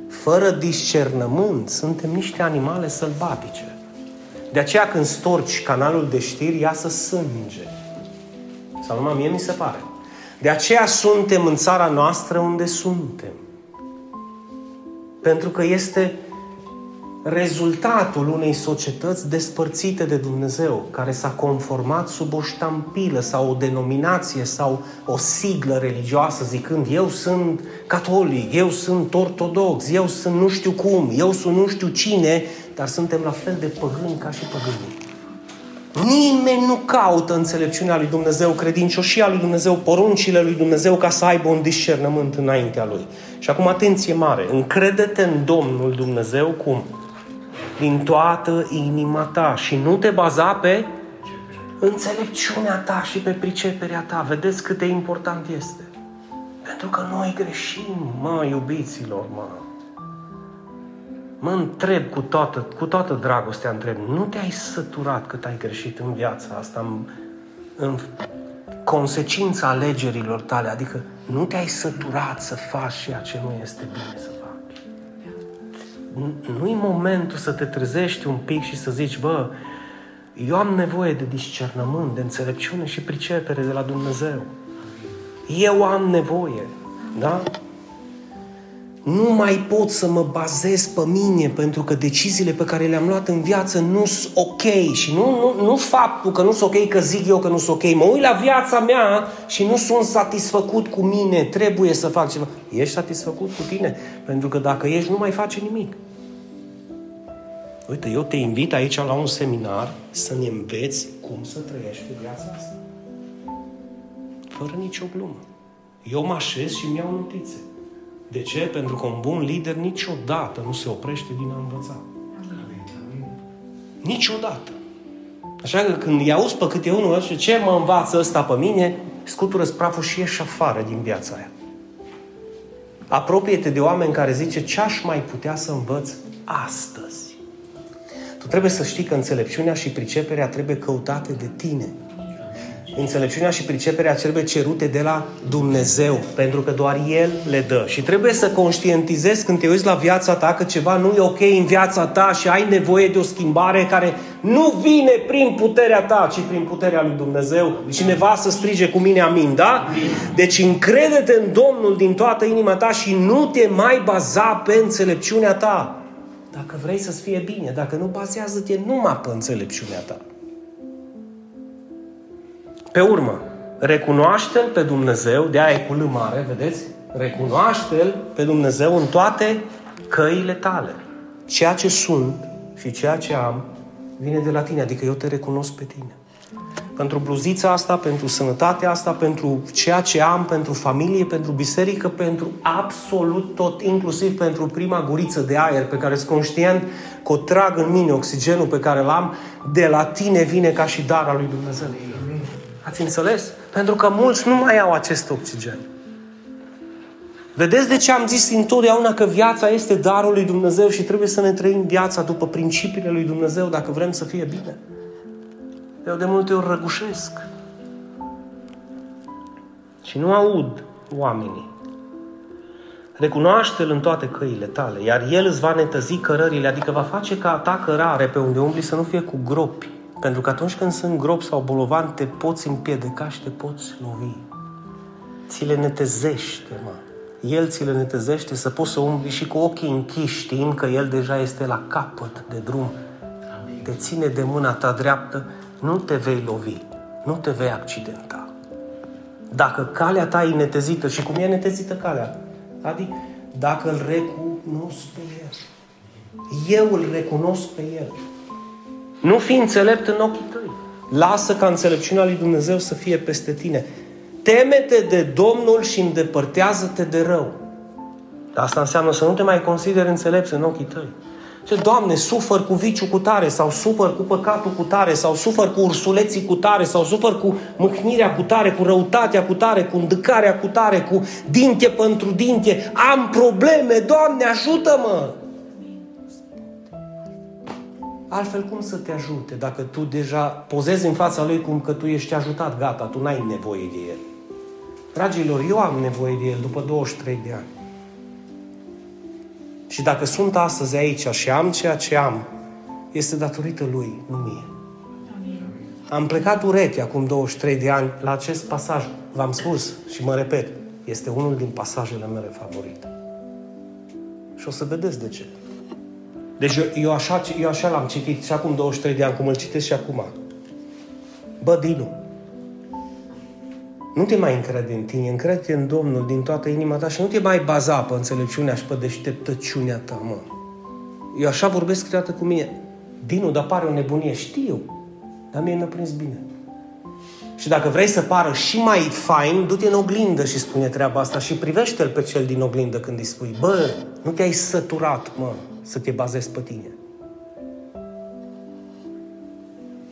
Fără discernământ, suntem niște animale sălbatice. De aceea când storci canalul de știri, iasă sânge. Sau numai mie mi se pare. De aceea suntem în țara noastră unde suntem. Pentru că este rezultatul unei societăți despărțite de Dumnezeu, care s-a conformat sub o ștampilă sau o denominație sau o siglă religioasă, zicând eu sunt catolic, eu sunt ortodox, eu sunt nu știu cum, eu sunt nu știu cine, dar suntem la fel de păgâni ca și păgânii. Nimeni nu caută înțelepciunea lui Dumnezeu, credincioșia lui Dumnezeu, poruncile lui Dumnezeu ca să aibă un discernământ înaintea lui. Și acum atenție mare, încrede-te în Domnul Dumnezeu cum? Din toată inima ta și nu te baza pe înțelepciunea ta și pe priceperea ta. Vedeți cât de important este. Pentru că noi greșim, mă, iubiților, mă. Mă întreb cu toată, cu toată dragostea, întreb, nu te-ai săturat cât ai greșit în viața asta, în, în consecința alegerilor tale? Adică nu te-ai săturat să faci ceea ce nu este bine să faci. Nu-i momentul să te trezești un pic și să zici, bă, eu am nevoie de discernământ, de înțelepciune și pricepere de la Dumnezeu. Eu am nevoie, da? Nu mai pot să mă bazez pe mine pentru că deciziile pe care le-am luat în viață nu sunt ok și nu, nu, nu faptul că nu sunt ok, că zic eu că nu sunt ok. Mă uit la viața mea și nu sunt satisfăcut cu mine, trebuie să fac ceva. Ești satisfăcut cu tine? Pentru că dacă ești, nu mai face nimic. Uite, eu te invit aici la un seminar să ne înveți cum să trăiești pe viața asta. Fără nicio glumă. Eu mă așez și mi-au notițe. De ce? Pentru că un bun lider niciodată nu se oprește din a învăța. Niciodată. Așa că când îi auzi pe câte unul, zice, ce mă învață ăsta pe mine, scutură praful și ieși afară din viața aia. Apropie-te de oameni care zice, ce aș mai putea să învăț astăzi? Tu trebuie să știi că înțelepciunea și priceperea trebuie căutate de tine. Înțelepciunea și priceperea trebuie cerute de la Dumnezeu, pentru că doar El le dă. Și trebuie să conștientizezi când te uiți la viața ta că ceva nu e ok în viața ta și ai nevoie de o schimbare care nu vine prin puterea ta, ci prin puterea lui Dumnezeu. Cineva să strige cu mine amin, da? Deci încrede-te în Domnul din toată inima ta și nu te mai baza pe înțelepciunea ta. Dacă vrei să-ți fie bine, dacă nu, bazează-te numai pe înțelepciunea ta. Pe urmă, recunoaște-L pe Dumnezeu, de aia e cu L mare, vedeți? Recunoaște-L pe Dumnezeu în toate căile tale. Ceea ce sunt și ceea ce am vine de la tine, adică eu te recunosc pe tine pentru bluzița asta, pentru sănătatea asta, pentru ceea ce am, pentru familie, pentru biserică, pentru absolut tot, inclusiv pentru prima guriță de aer pe care sunt conștient că o trag în mine, oxigenul pe care l-am, de la tine vine ca și dar al lui Dumnezeu. Ați înțeles? Pentru că mulți nu mai au acest oxigen. Vedeți de ce am zis întotdeauna că viața este darul lui Dumnezeu și trebuie să ne trăim viața după principiile lui Dumnezeu dacă vrem să fie bine? Eu de multe ori răgușesc. Și nu aud oamenii. Recunoaște-L în toate căile tale, iar El îți va netăzi cărările, adică va face ca ta cărare pe unde umbli să nu fie cu gropi. Pentru că atunci când sunt gropi sau bolovan, te poți împiedica și te poți lovi. Ți le netezește, mă. El ți le netezește să poți să umbli și cu ochii închiși, știind că El deja este la capăt de drum. Te ține de mâna ta dreaptă nu te vei lovi, nu te vei accidenta. Dacă calea ta e netezită și cum e netezită calea, adică dacă îl recunosc pe el, eu îl recunosc pe el. Nu fi înțelept în ochii tăi. Lasă ca înțelepciunea lui Dumnezeu să fie peste tine. Temete de Domnul și îndepărtează-te de rău. Asta înseamnă să nu te mai consideri înțelept în ochii tăi. Ce, Doamne, sufăr cu viciu cu tare, sau sufăr cu păcatul cu tare, sau sufăr cu ursuleții cu tare, sau sufăr cu mâhnirea cu tare, cu răutatea cu tare, cu îndâcarea cu tare, cu dinte pentru dinte. Am probleme, Doamne, ajută-mă! Altfel cum să te ajute dacă tu deja pozezi în fața lui cum că tu ești ajutat, gata, tu n-ai nevoie de el. Dragilor, eu am nevoie de el după 23 de ani. Și dacă sunt astăzi aici și am ceea ce am, este datorită Lui, nu mie. Am plecat ureche acum 23 de ani la acest pasaj. V-am spus și mă repet, este unul din pasajele mele favorite. Și o să vedeți de ce. Deci eu, eu, așa, eu așa l-am citit și acum 23 de ani, cum îl citesc și acum. Bă, Dinu, nu te mai încrede în tine, încrede în Domnul din toată inima ta și nu te mai baza pe înțelepciunea și pe deșteptăciunea ta, mă. Eu așa vorbesc câteodată cu mine. Dinu, dar pare o nebunie, știu. Dar mie mi-a prins bine. Și dacă vrei să pară și mai fain, du-te în oglindă și spune treaba asta și privește-l pe cel din oglindă când îi spui, bă, nu te-ai săturat, mă, să te bazezi pe tine.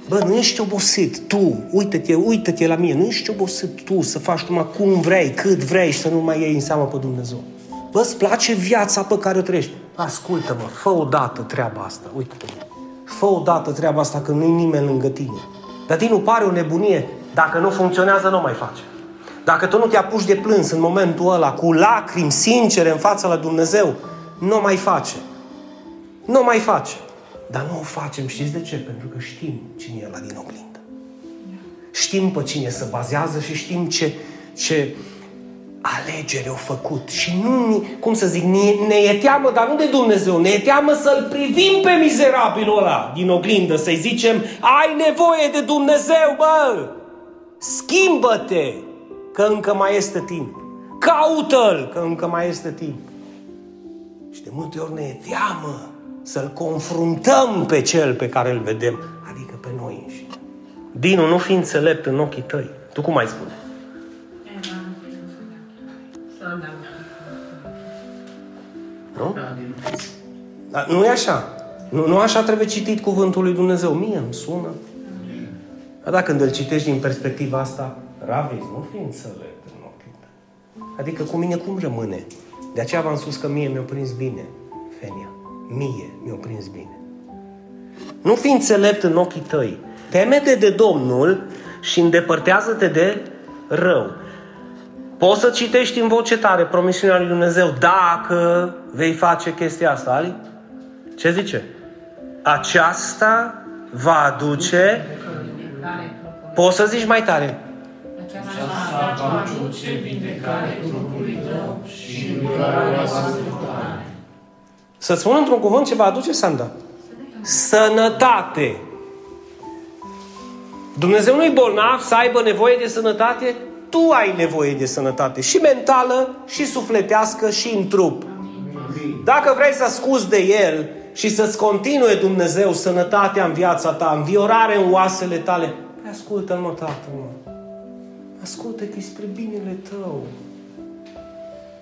Bă, nu ești obosit tu, uite-te, uite-te la mine, nu ești obosit tu să faci numai cum vrei, cât vrei și să nu mai iei în seamă pe Dumnezeu. Bă, îți place viața pe care o trăiești. Ascultă-mă, fă o dată treaba asta, uite-te. Fă o dată treaba asta că nu-i nimeni lângă tine. Dar tine nu pare o nebunie. Dacă nu funcționează, nu mai face. Dacă tu nu te apuci de plâns în momentul ăla, cu lacrimi sincere în fața la Dumnezeu, nu mai face. Nu mai face. Dar nu o facem, știți de ce? Pentru că știm cine e la din oglindă. Știm pe cine se bazează și știm ce, ce alegere au făcut. Și nu, cum să zic, ne, ne e teamă, dar nu de Dumnezeu, ne e teamă să-L privim pe mizerabilul ăla din oglindă, să-i zicem, ai nevoie de Dumnezeu, bă! Schimbă-te, că încă mai este timp. Caută-L, că încă mai este timp. Și de multe ori ne e teamă să-L confruntăm pe Cel pe care îl vedem, adică pe noi înșine. Dinu, nu fi înțelept în ochii tăi. Tu cum ai spune? Nu? Dar nu e așa. Nu, nu așa trebuie citit cuvântul lui Dumnezeu. Mie îmi sună. Dar dacă când îl citești din perspectiva asta, Ravis, nu fi înțelept în ochii tăi. Adică cu mine cum rămâne? De aceea v-am spus că mie mi-a prins bine, Fenia. Mie mi-a prins bine. Nu fi înțelept în ochii tăi. Teme-te de Domnul și îndepărtează-te de rău. Poți să citești în voce tare promisiunea lui Dumnezeu dacă vei face chestia asta, Ali? Ce zice? Aceasta va aduce... Poți să zici mai tare. Aceasta va aduce vindecare trupului tău și Să spun într-un cuvânt ce va aduce Sanda. Sănătate. Dumnezeu nu-i bolnav să aibă nevoie de sănătate tu ai nevoie de sănătate și mentală, și sufletească, și în trup. Dacă vrei să scuzi de El și să-ți continue Dumnezeu sănătatea în viața ta, înviorare în oasele tale, păi ascultă-l, mă, tată, mă. Ascultă că e spre binele tău.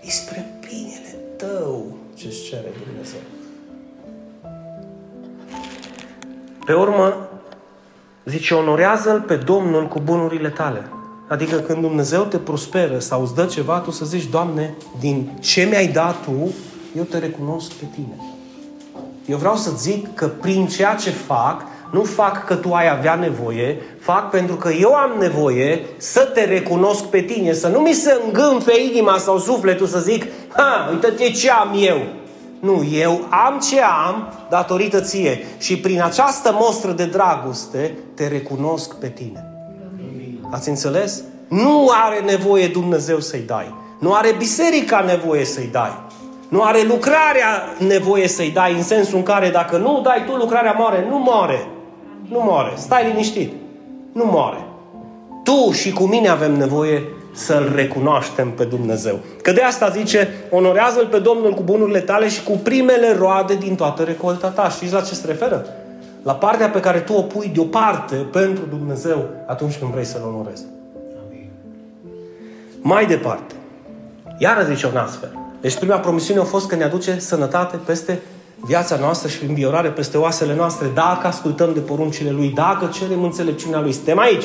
E spre binele tău ce-ți cere Dumnezeu. Pe urmă, zice, onorează-L pe Domnul cu bunurile tale. Adică când Dumnezeu te prosperă sau îți dă ceva, tu să zici, Doamne, din ce mi-ai dat Tu, eu te recunosc pe Tine. Eu vreau să zic că prin ceea ce fac, nu fac că tu ai avea nevoie, fac pentru că eu am nevoie să te recunosc pe tine, să nu mi se îngânfe inima sau sufletul să zic, ha, uite-te ce am eu. Nu, eu am ce am datorită ție și prin această mostră de dragoste te recunosc pe tine. Ați înțeles? Nu are nevoie Dumnezeu să-i dai. Nu are biserica nevoie să-i dai. Nu are lucrarea nevoie să-i dai în sensul în care dacă nu dai tu lucrarea moare. Nu moare. Nu moare. Stai liniștit. Nu moare. Tu și cu mine avem nevoie să-L recunoaștem pe Dumnezeu. Că de asta zice, onorează-L pe Domnul cu bunurile tale și cu primele roade din toată recolta ta. Știți la ce se referă? la partea pe care tu o pui deoparte pentru Dumnezeu atunci când vrei să-L onorezi. Mai departe, iară zice un astfel. Deci prima promisiune a fost că ne aduce sănătate peste viața noastră și înviorare peste oasele noastre, dacă ascultăm de poruncile Lui, dacă cerem înțelepciunea Lui. Suntem aici.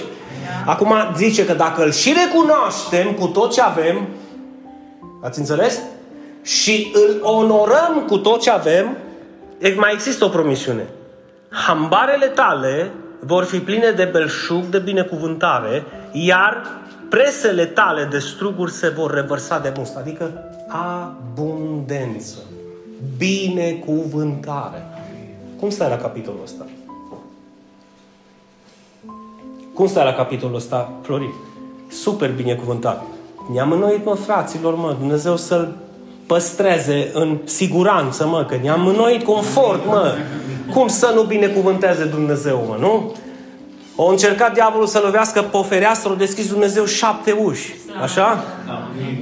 Acum zice că dacă îl și recunoaștem cu tot ce avem, ați înțeles? Și îl onorăm cu tot ce avem, mai există o promisiune hambarele tale vor fi pline de belșug, de binecuvântare, iar presele tale de struguri se vor revărsa de must, adică abundență, binecuvântare. Cum stai la capitolul ăsta? Cum stai la capitolul ăsta, Florin? Super binecuvântat. Ne-am înnoit, mă, fraților, mă, Dumnezeu să-l păstreze în siguranță, mă, că ne-am înnoit confort, mă. Cum să nu binecuvânteze Dumnezeu, mă, nu? O încercat diavolul să lovească pe o fereastră, o deschis Dumnezeu șapte uși. Așa?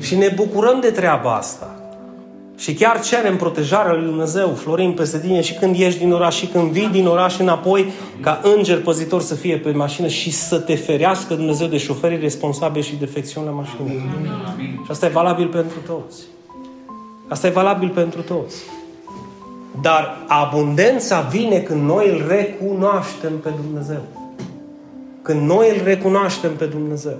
Și ne bucurăm de treaba asta. Și chiar cerem protejarea lui Dumnezeu, Florin, peste tine și când ieși din oraș și când vii din oraș înapoi, ca înger păzitor să fie pe mașină și să te ferească Dumnezeu de șoferii responsabili și defecțiuni la mașină. Amin. Și asta e valabil pentru toți. Asta e valabil pentru toți. Dar abundența vine când noi îl recunoaștem pe Dumnezeu. Când noi îl recunoaștem pe Dumnezeu.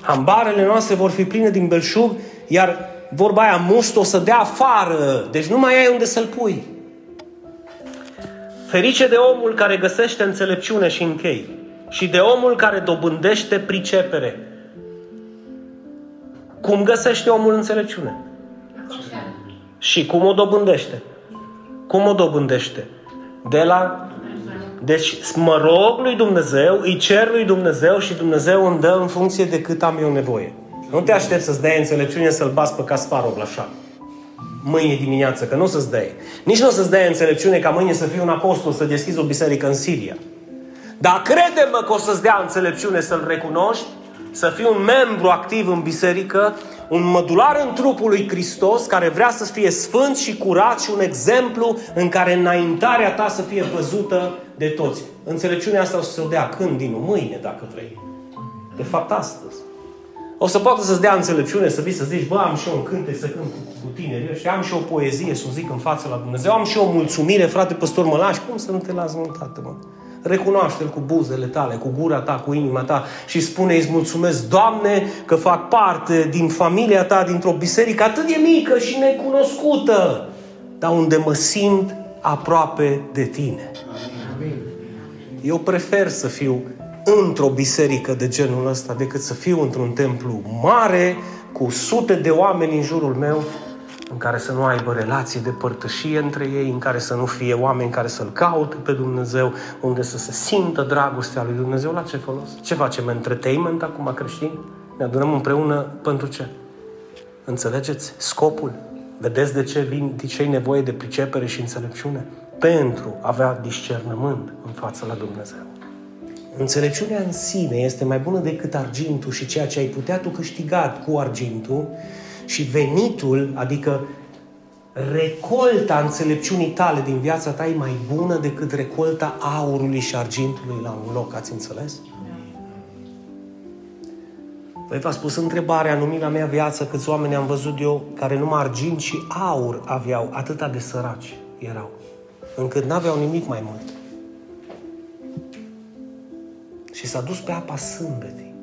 Hambarele noastre vor fi pline din belșug, iar vorba aia, must o să dea afară. Deci nu mai ai unde să-l pui. Ferice de omul care găsește înțelepciune și închei. Și de omul care dobândește pricepere. Cum găsește omul înțelepciune? Și cum o dobândește? Cum o dobândește? De la... Deci mă rog lui Dumnezeu, îi cer lui Dumnezeu și Dumnezeu îmi dă în funcție de cât am eu nevoie. Nu te aștept să-ți dai înțelepciune să-l bați pe Kasparov la șah. Mâine dimineață, că nu o să-ți dai. Nici nu o să-ți dai înțelepciune ca mâine să fii un apostol, să deschizi o biserică în Siria. Dar crede-mă că o să-ți dea înțelepciune să-l recunoști, să fii un membru activ în biserică, un mădular în trupul lui Hristos care vrea să fie sfânt și curat și un exemplu în care înaintarea ta să fie văzută de toți. Înțelepciunea asta o să se dea când, din mâine, dacă vrei. De fapt, astăzi. O să poată să-ți dea înțelepciune, să vii să zici, bă, am și eu un cântec să cânt cu, cu tinerii și am și o poezie să o zic în fața la Dumnezeu, am și o mulțumire, frate păstor, mă lași, cum să nu te las mântat, mă? Recunoaște-L cu buzele tale, cu gura ta, cu inima ta și spune îți mulțumesc, Doamne, că fac parte din familia ta, dintr-o biserică atât de mică și necunoscută, dar unde mă simt aproape de tine. Eu prefer să fiu într-o biserică de genul ăsta decât să fiu într-un templu mare cu sute de oameni în jurul meu în care să nu aibă relații de părtășie între ei, în care să nu fie oameni care să-L caute pe Dumnezeu, unde să se simtă dragostea lui Dumnezeu, la ce folos? Ce facem? Entertainment acum creștin? Ne adunăm împreună pentru ce? Înțelegeți? Scopul? Vedeți de ce, vin, de ce ai nevoie de pricepere și înțelepciune? Pentru a avea discernământ în fața la Dumnezeu. Înțelepciunea în sine este mai bună decât argintul și ceea ce ai putea tu câștiga cu argintul și venitul, adică recolta înțelepciunii tale din viața ta e mai bună decât recolta aurului și argintului la un loc. Ați înțeles? Păi v-a spus întrebarea, în la mea viață, câți oameni am văzut eu care numai argint și aur aveau, atâta de săraci erau, încât n-aveau nimic mai mult. Și s-a dus pe apa sâmbetii.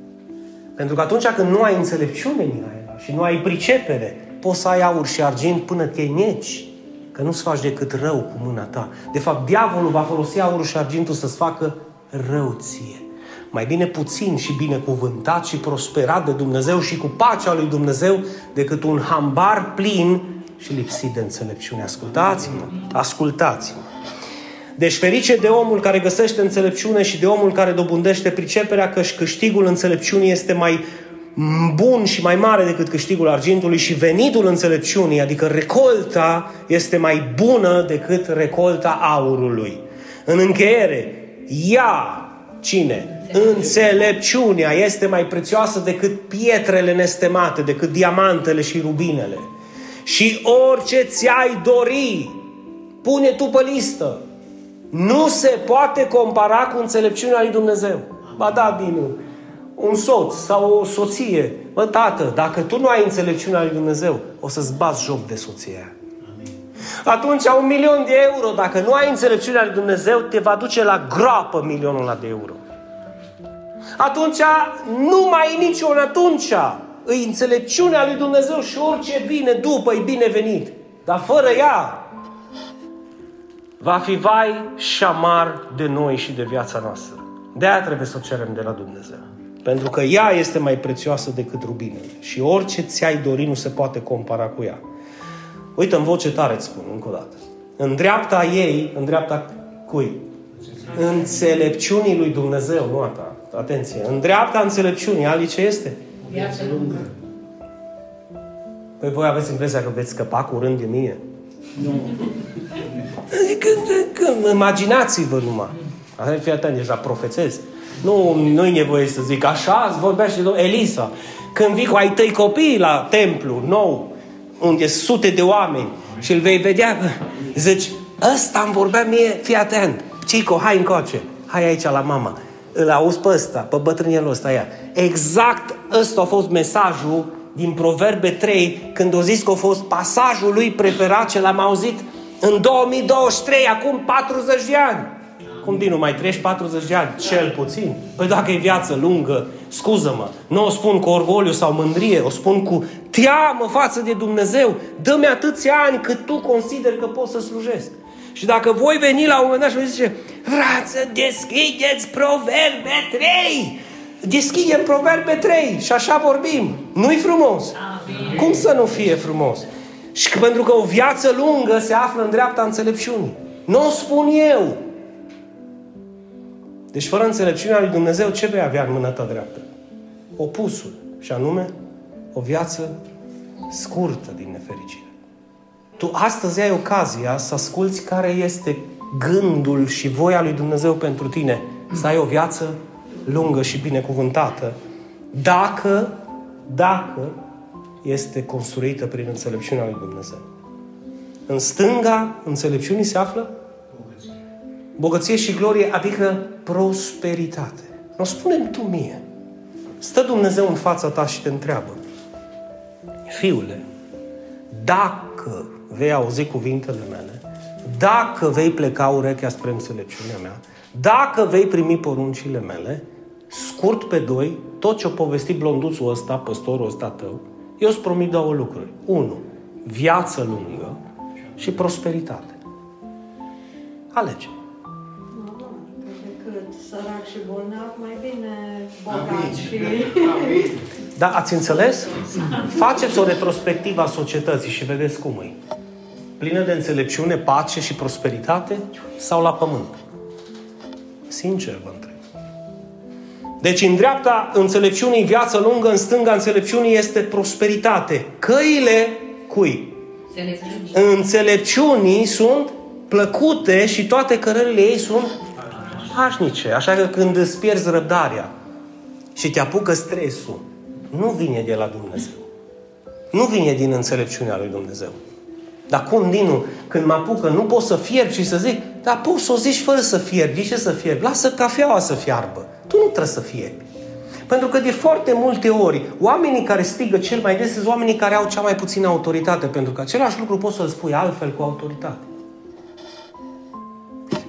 Pentru că atunci când nu ai înțelepciune, Mihai, și nu ai pricepere, poți să ai aur și argint până te neci, că nu-ți faci decât rău cu mâna ta. De fapt, diavolul va folosi aurul și argintul să-ți facă rău ție. Mai bine puțin și binecuvântat și prosperat de Dumnezeu și cu pacea lui Dumnezeu decât un hambar plin și lipsit de înțelepciune. Ascultați-mă! Ascultați-mă! Deci ferice de omul care găsește înțelepciune și de omul care dobândește priceperea că și câștigul înțelepciunii este mai bun și mai mare decât câștigul argintului și venitul înțelepciunii, adică recolta, este mai bună decât recolta aurului. În încheiere, ea, cine? Înțelepciunea este mai prețioasă decât pietrele nestemate, decât diamantele și rubinele. Și orice ți-ai dori, pune tu pe listă. Nu se poate compara cu înțelepciunea lui Dumnezeu. Ba da, bine, un soț sau o soție. Bă, tată, dacă tu nu ai înțelepciunea lui Dumnezeu, o să-ți bați joc de soția Atunci, un milion de euro, dacă nu ai înțelepciunea lui Dumnezeu, te va duce la groapă milionul ăla de euro. Atunci, nu mai ai niciun atunci. Îi înțelepciunea lui Dumnezeu și orice vine după e binevenit. Dar fără ea, va fi vai și șamar de noi și de viața noastră. De aia trebuie să o cerem de la Dumnezeu. Pentru că ea este mai prețioasă decât rubinele. Și orice ți-ai dori nu se poate compara cu ea. Uite, în voce tare îți spun încă o dată. În dreapta ei, în dreapta cui? Înțelepciunii lui Dumnezeu, nu a ta. Atenție. În dreapta înțelepciunii, Ali ce este? Viața lungă. Păi voi aveți impresia că veți scăpa curând de mine? Nu. Când, când, imaginați-vă numai. Fii atent, deja profețez. Nu, nu-i nevoie să zic așa, îți vorbește Elisa. Când vii cu ai tăi copii la templu nou, unde sunt sute de oameni și îl vei vedea, zici, ăsta îmi vorbea mie, fii atent, Cico, hai încoace, hai aici la mama. Îl auzi pe ăsta, pe bătrânelul ăsta, ia. Exact ăsta a fost mesajul din Proverbe 3, când a zis că a fost pasajul lui preferat ce l-am auzit în 2023, acum 40 de ani. Cum din mai treci 40 de ani? Cel puțin. Păi dacă e viață lungă, scuză-mă, nu o spun cu orgoliu sau mândrie, o spun cu teamă față de Dumnezeu. Dă-mi atâția ani cât tu consideri că poți să slujesc. Și dacă voi veni la un moment dat și vă zice, frață, deschideți Proverbe 3! Deschidem Proverbe 3 și așa vorbim. Nu-i frumos? Amin. Cum să nu fie frumos? Și că pentru că o viață lungă se află în dreapta înțelepciunii. Nu o spun eu. Deci fără înțelepciunea lui Dumnezeu, ce vei avea în mâna ta dreaptă? Opusul. Și anume, o viață scurtă din nefericire. Tu astăzi ai ocazia să asculți care este gândul și voia lui Dumnezeu pentru tine. Să ai o viață lungă și binecuvântată. Dacă, dacă este construită prin înțelepciunea lui Dumnezeu. În stânga înțelepciunii se află bogăție și glorie, adică prosperitate. Nu spune tu mie. Stă Dumnezeu în fața ta și te întreabă. Fiule, dacă vei auzi cuvintele mele, dacă vei pleca urechea spre înțelepciunea mea, dacă vei primi poruncile mele, scurt pe doi, tot ce-o povesti blonduțul ăsta, păstorul ăsta tău, eu îți promit două lucruri. Unu, viață lungă și prosperitate. Alege. sărac și bolnav, mai bine bogat și... Da, ați înțeles? Faceți o retrospectivă a societății și vedeți cum e. Plină de înțelepciune, pace și prosperitate sau la pământ? Sincer vă întreb. Deci în dreapta înțelepciunii viață lungă, în stânga înțelepciunii este prosperitate. Căile cui? Înțelepciunii sunt plăcute și toate cărările ei sunt pașnice. Așa că când îți pierzi răbdarea și te apucă stresul, nu vine de la Dumnezeu. Nu vine din înțelepciunea lui Dumnezeu. Dar cum, Dinu, când mă apucă, nu pot să fierb și să zic, dar poți să o zici fără să fierbi. De ce să fierbi? Lasă cafeaua să fiarbă. Tu nu trebuie să fierbi. Pentru că de foarte multe ori, oamenii care strigă cel mai des sunt oamenii care au cea mai puțină autoritate, pentru că același lucru poți să-l spui altfel cu autoritate.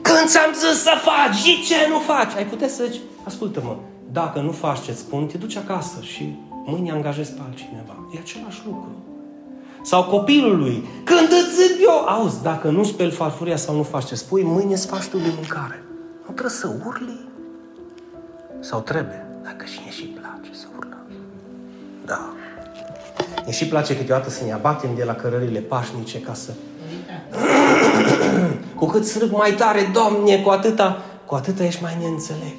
Când ți-am zis să faci, de ce nu faci? Ai putea să zici, ascultă-mă, dacă nu faci ce-ți spun, te duci acasă și mâine angajezi pe altcineva. E același lucru. Sau copilului, când îți zic eu, auzi, dacă nu speli farfuria sau nu faci ce spui, mâine îți faci tu de mâncare. Nu trebuie să urli? Sau trebuie? Dacă și ne și place să urlăm. Da. Ne și place câteodată să ne abatem de la cărările pașnice ca să... cu cât strâng mai tare, Doamne, cu atâta, cu atâta ești mai neînțelept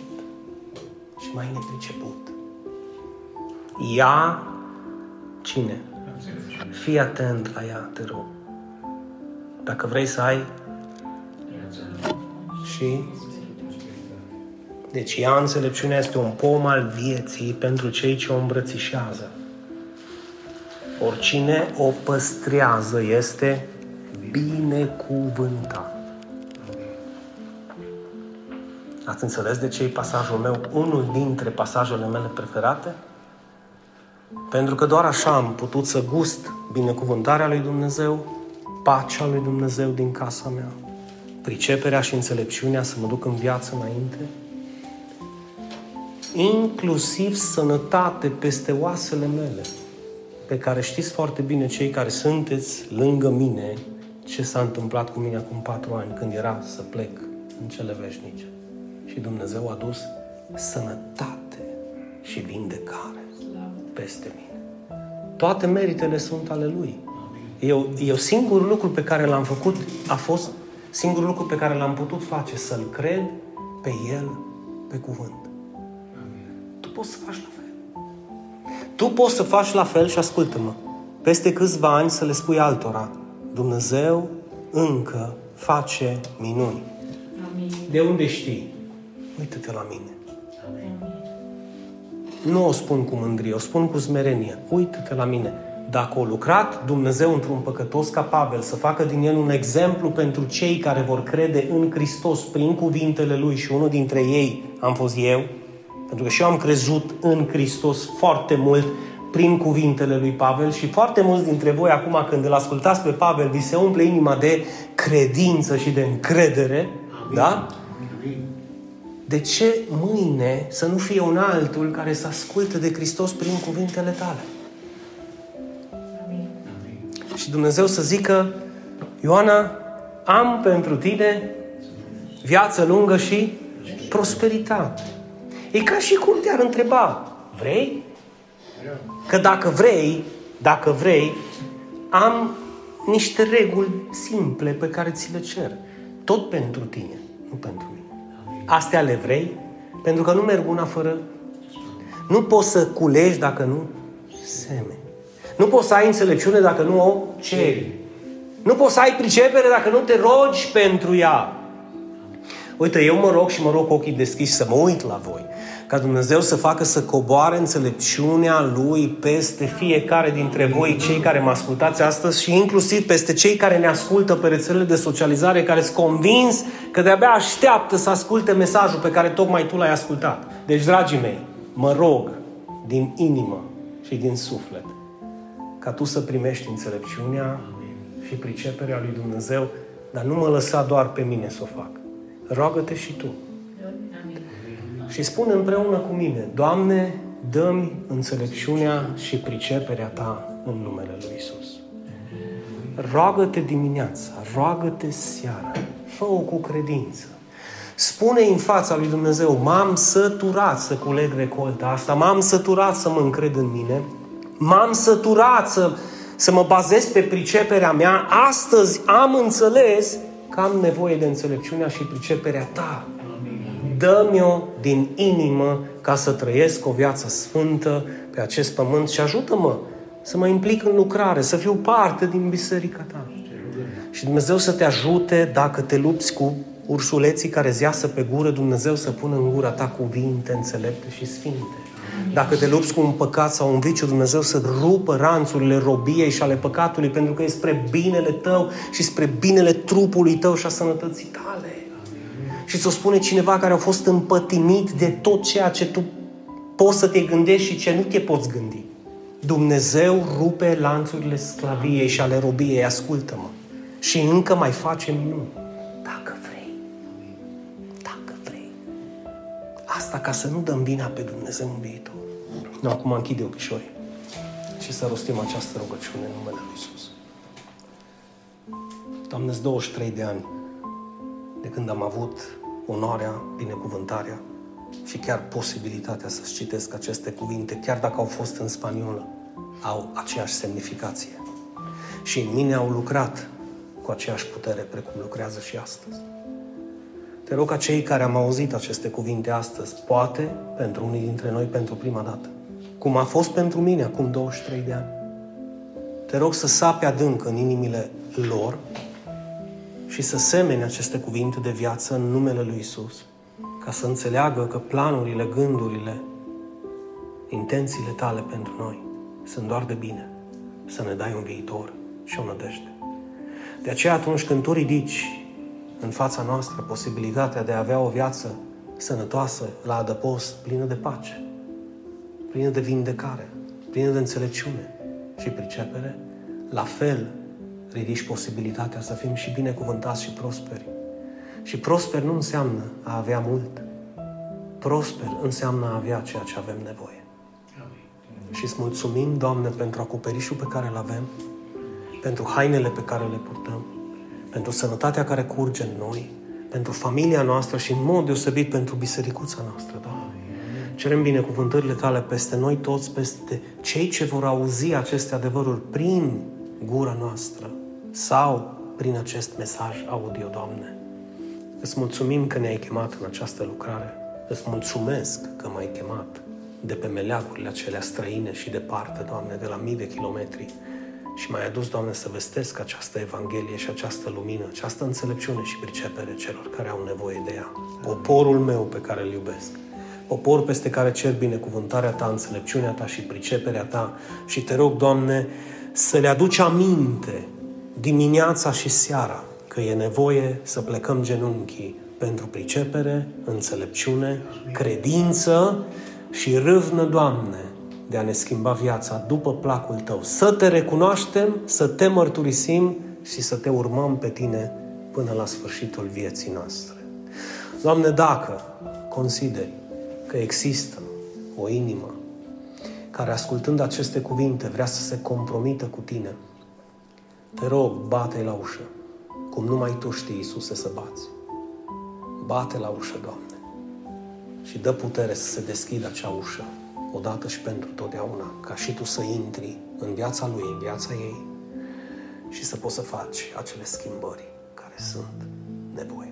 și mai nepriceput. Ia cine? Fii atent la ea, te rog. Dacă vrei să ai și deci ea înțelepciunea este un pom al vieții pentru cei ce o îmbrățișează. Oricine o păstrează este binecuvântat. Ați înțeles de ce e pasajul meu, unul dintre pasajele mele preferate? Pentru că doar așa am putut să gust binecuvântarea lui Dumnezeu, pacea lui Dumnezeu din casa mea, priceperea și înțelepciunea să mă duc în viață înainte, inclusiv sănătate peste oasele mele, pe care știți foarte bine cei care sunteți lângă mine ce s-a întâmplat cu mine acum patru ani când era să plec în cele veșnice. Și Dumnezeu a dus sănătate și vindecare peste mine. Toate meritele sunt ale Lui. Eu, eu singurul lucru pe care l-am făcut a fost singurul lucru pe care l-am putut face, să-L cred pe El, pe cuvânt. Tu poți să faci la fel. Tu poți să faci la fel și ascultă-mă. Peste câțiva ani să le spui altora, Dumnezeu încă face minuni. Amin. De unde știi? Uită-te la mine. Nu o spun cu mândrie, o spun cu smerenie. Uită-te la mine. dacă a lucrat Dumnezeu într-un păcătos ca Pavel, să facă din el un exemplu pentru cei care vor crede în Hristos prin cuvintele Lui și unul dintre ei am fost eu, pentru că și eu am crezut în Hristos foarte mult prin cuvintele lui Pavel și foarte mulți dintre voi acum când îl ascultați pe Pavel, vi se umple inima de credință și de încredere, Amin. da? Amin. De ce mâine să nu fie un altul care să asculte de Hristos prin cuvintele tale? Amin. Și Dumnezeu să zică, Ioana, am pentru tine viață lungă și prosperitate. E ca și cum te-ar întreba, vrei? Că dacă vrei, dacă vrei, am niște reguli simple pe care ți le cer. Tot pentru tine, nu pentru mine. Astea le vrei? Pentru că nu merg una fără... Nu poți să culegi dacă nu semeni. Nu poți să ai înțelepciune dacă nu o ceri. Nu poți să ai pricepere dacă nu te rogi pentru ea. Uite, eu mă rog și mă rog ochii deschiși să mă uit la voi ca Dumnezeu să facă să coboare înțelepciunea Lui peste fiecare dintre voi, cei care mă ascultați astăzi și inclusiv peste cei care ne ascultă pe rețelele de socializare, care sunt convins că de-abia așteaptă să asculte mesajul pe care tocmai tu l-ai ascultat. Deci, dragii mei, mă rog din inimă și din suflet ca tu să primești înțelepciunea și priceperea lui Dumnezeu, dar nu mă lăsa doar pe mine să o fac. Roagă-te și tu și spune împreună cu mine, Doamne, dă-mi înțelepciunea și priceperea Ta în numele Lui Isus. Roagă-te dimineața, roagă-te seara, fă-o cu credință. Spune în fața lui Dumnezeu, m-am săturat să culeg recolta asta, m-am săturat să mă încred în mine, m-am săturat să, să mă bazez pe priceperea mea, astăzi am înțeles că am nevoie de înțelepciunea și priceperea ta dă-mi-o din inimă ca să trăiesc o viață sfântă pe acest pământ și ajută-mă să mă implic în lucrare, să fiu parte din biserica ta. Și Dumnezeu să te ajute dacă te lupți cu ursuleții care zeasă pe gură, Dumnezeu să pună în gura ta cuvinte înțelepte și sfinte. Dacă te lupți cu un păcat sau un viciu, Dumnezeu să rupă ranțurile robiei și ale păcatului, pentru că e spre binele tău și spre binele trupului tău și a sănătății tale și ți-o spune cineva care a fost împătimit de tot ceea ce tu poți să te gândești și ce nu te poți gândi. Dumnezeu rupe lanțurile sclaviei și ale robiei, ascultă-mă. Și încă mai face minuni. Dacă vrei. Dacă vrei. Asta ca să nu dăm vina pe Dumnezeu în viitor. Nu, acum închide ochișorii și să rostim această rugăciune în numele Lui Iisus. Doamne, 23 de ani de când am avut onoarea, binecuvântarea și chiar posibilitatea să-ți citesc aceste cuvinte, chiar dacă au fost în spaniolă, au aceeași semnificație. Și în mine au lucrat cu aceeași putere precum lucrează și astăzi. Te rog ca cei care am auzit aceste cuvinte astăzi, poate pentru unii dintre noi pentru prima dată, cum a fost pentru mine acum 23 de ani, te rog să sape adânc în inimile lor și să semene aceste cuvinte de viață în numele Lui Isus, ca să înțeleagă că planurile, gândurile, intențiile tale pentru noi sunt doar de bine, să ne dai un viitor și o nădejde. De aceea atunci când tu ridici în fața noastră posibilitatea de a avea o viață sănătoasă, la adăpost, plină de pace, plină de vindecare, plină de înțelepciune și pricepere, la fel ridici posibilitatea să fim și binecuvântați și prosperi. Și prosper nu înseamnă a avea mult. Prosper înseamnă a avea ceea ce avem nevoie. Și îți mulțumim, Doamne, pentru acoperișul pe care îl avem, pentru hainele pe care le purtăm, pentru sănătatea care curge în noi, pentru familia noastră și în mod deosebit pentru bisericuța noastră, Doamne. Cerem binecuvântările Tale peste noi toți, peste cei ce vor auzi aceste adevăruri prin gura noastră sau prin acest mesaj audio, Doamne. Îți mulțumim că ne-ai chemat în această lucrare. Îți mulțumesc că m-ai chemat de pe meleagurile acelea străine și departe, Doamne, de la mii de kilometri și m-ai adus, Doamne, să vestesc această Evanghelie și această lumină, această înțelepciune și pricepere celor care au nevoie de ea. Poporul meu pe care îl iubesc. Popor peste care cer binecuvântarea Ta, înțelepciunea Ta și priceperea Ta. Și te rog, Doamne, să le aduci aminte dimineața și seara că e nevoie să plecăm genunchii pentru pricepere, înțelepciune, credință și râvnă, Doamne, de a ne schimba viața după placul Tău. Să Te recunoaștem, să Te mărturisim și să Te urmăm pe Tine până la sfârșitul vieții noastre. Doamne, dacă consideri că există o inimă care, ascultând aceste cuvinte, vrea să se compromită cu Tine, te rog, bate la ușă, cum numai Tu știi, Iisuse, să bați. Bate la ușă, Doamne, și dă putere să se deschidă acea ușă, odată și pentru totdeauna, ca și Tu să intri în viața Lui, în viața ei și să poți să faci acele schimbări care sunt nevoie. Amin. Amin.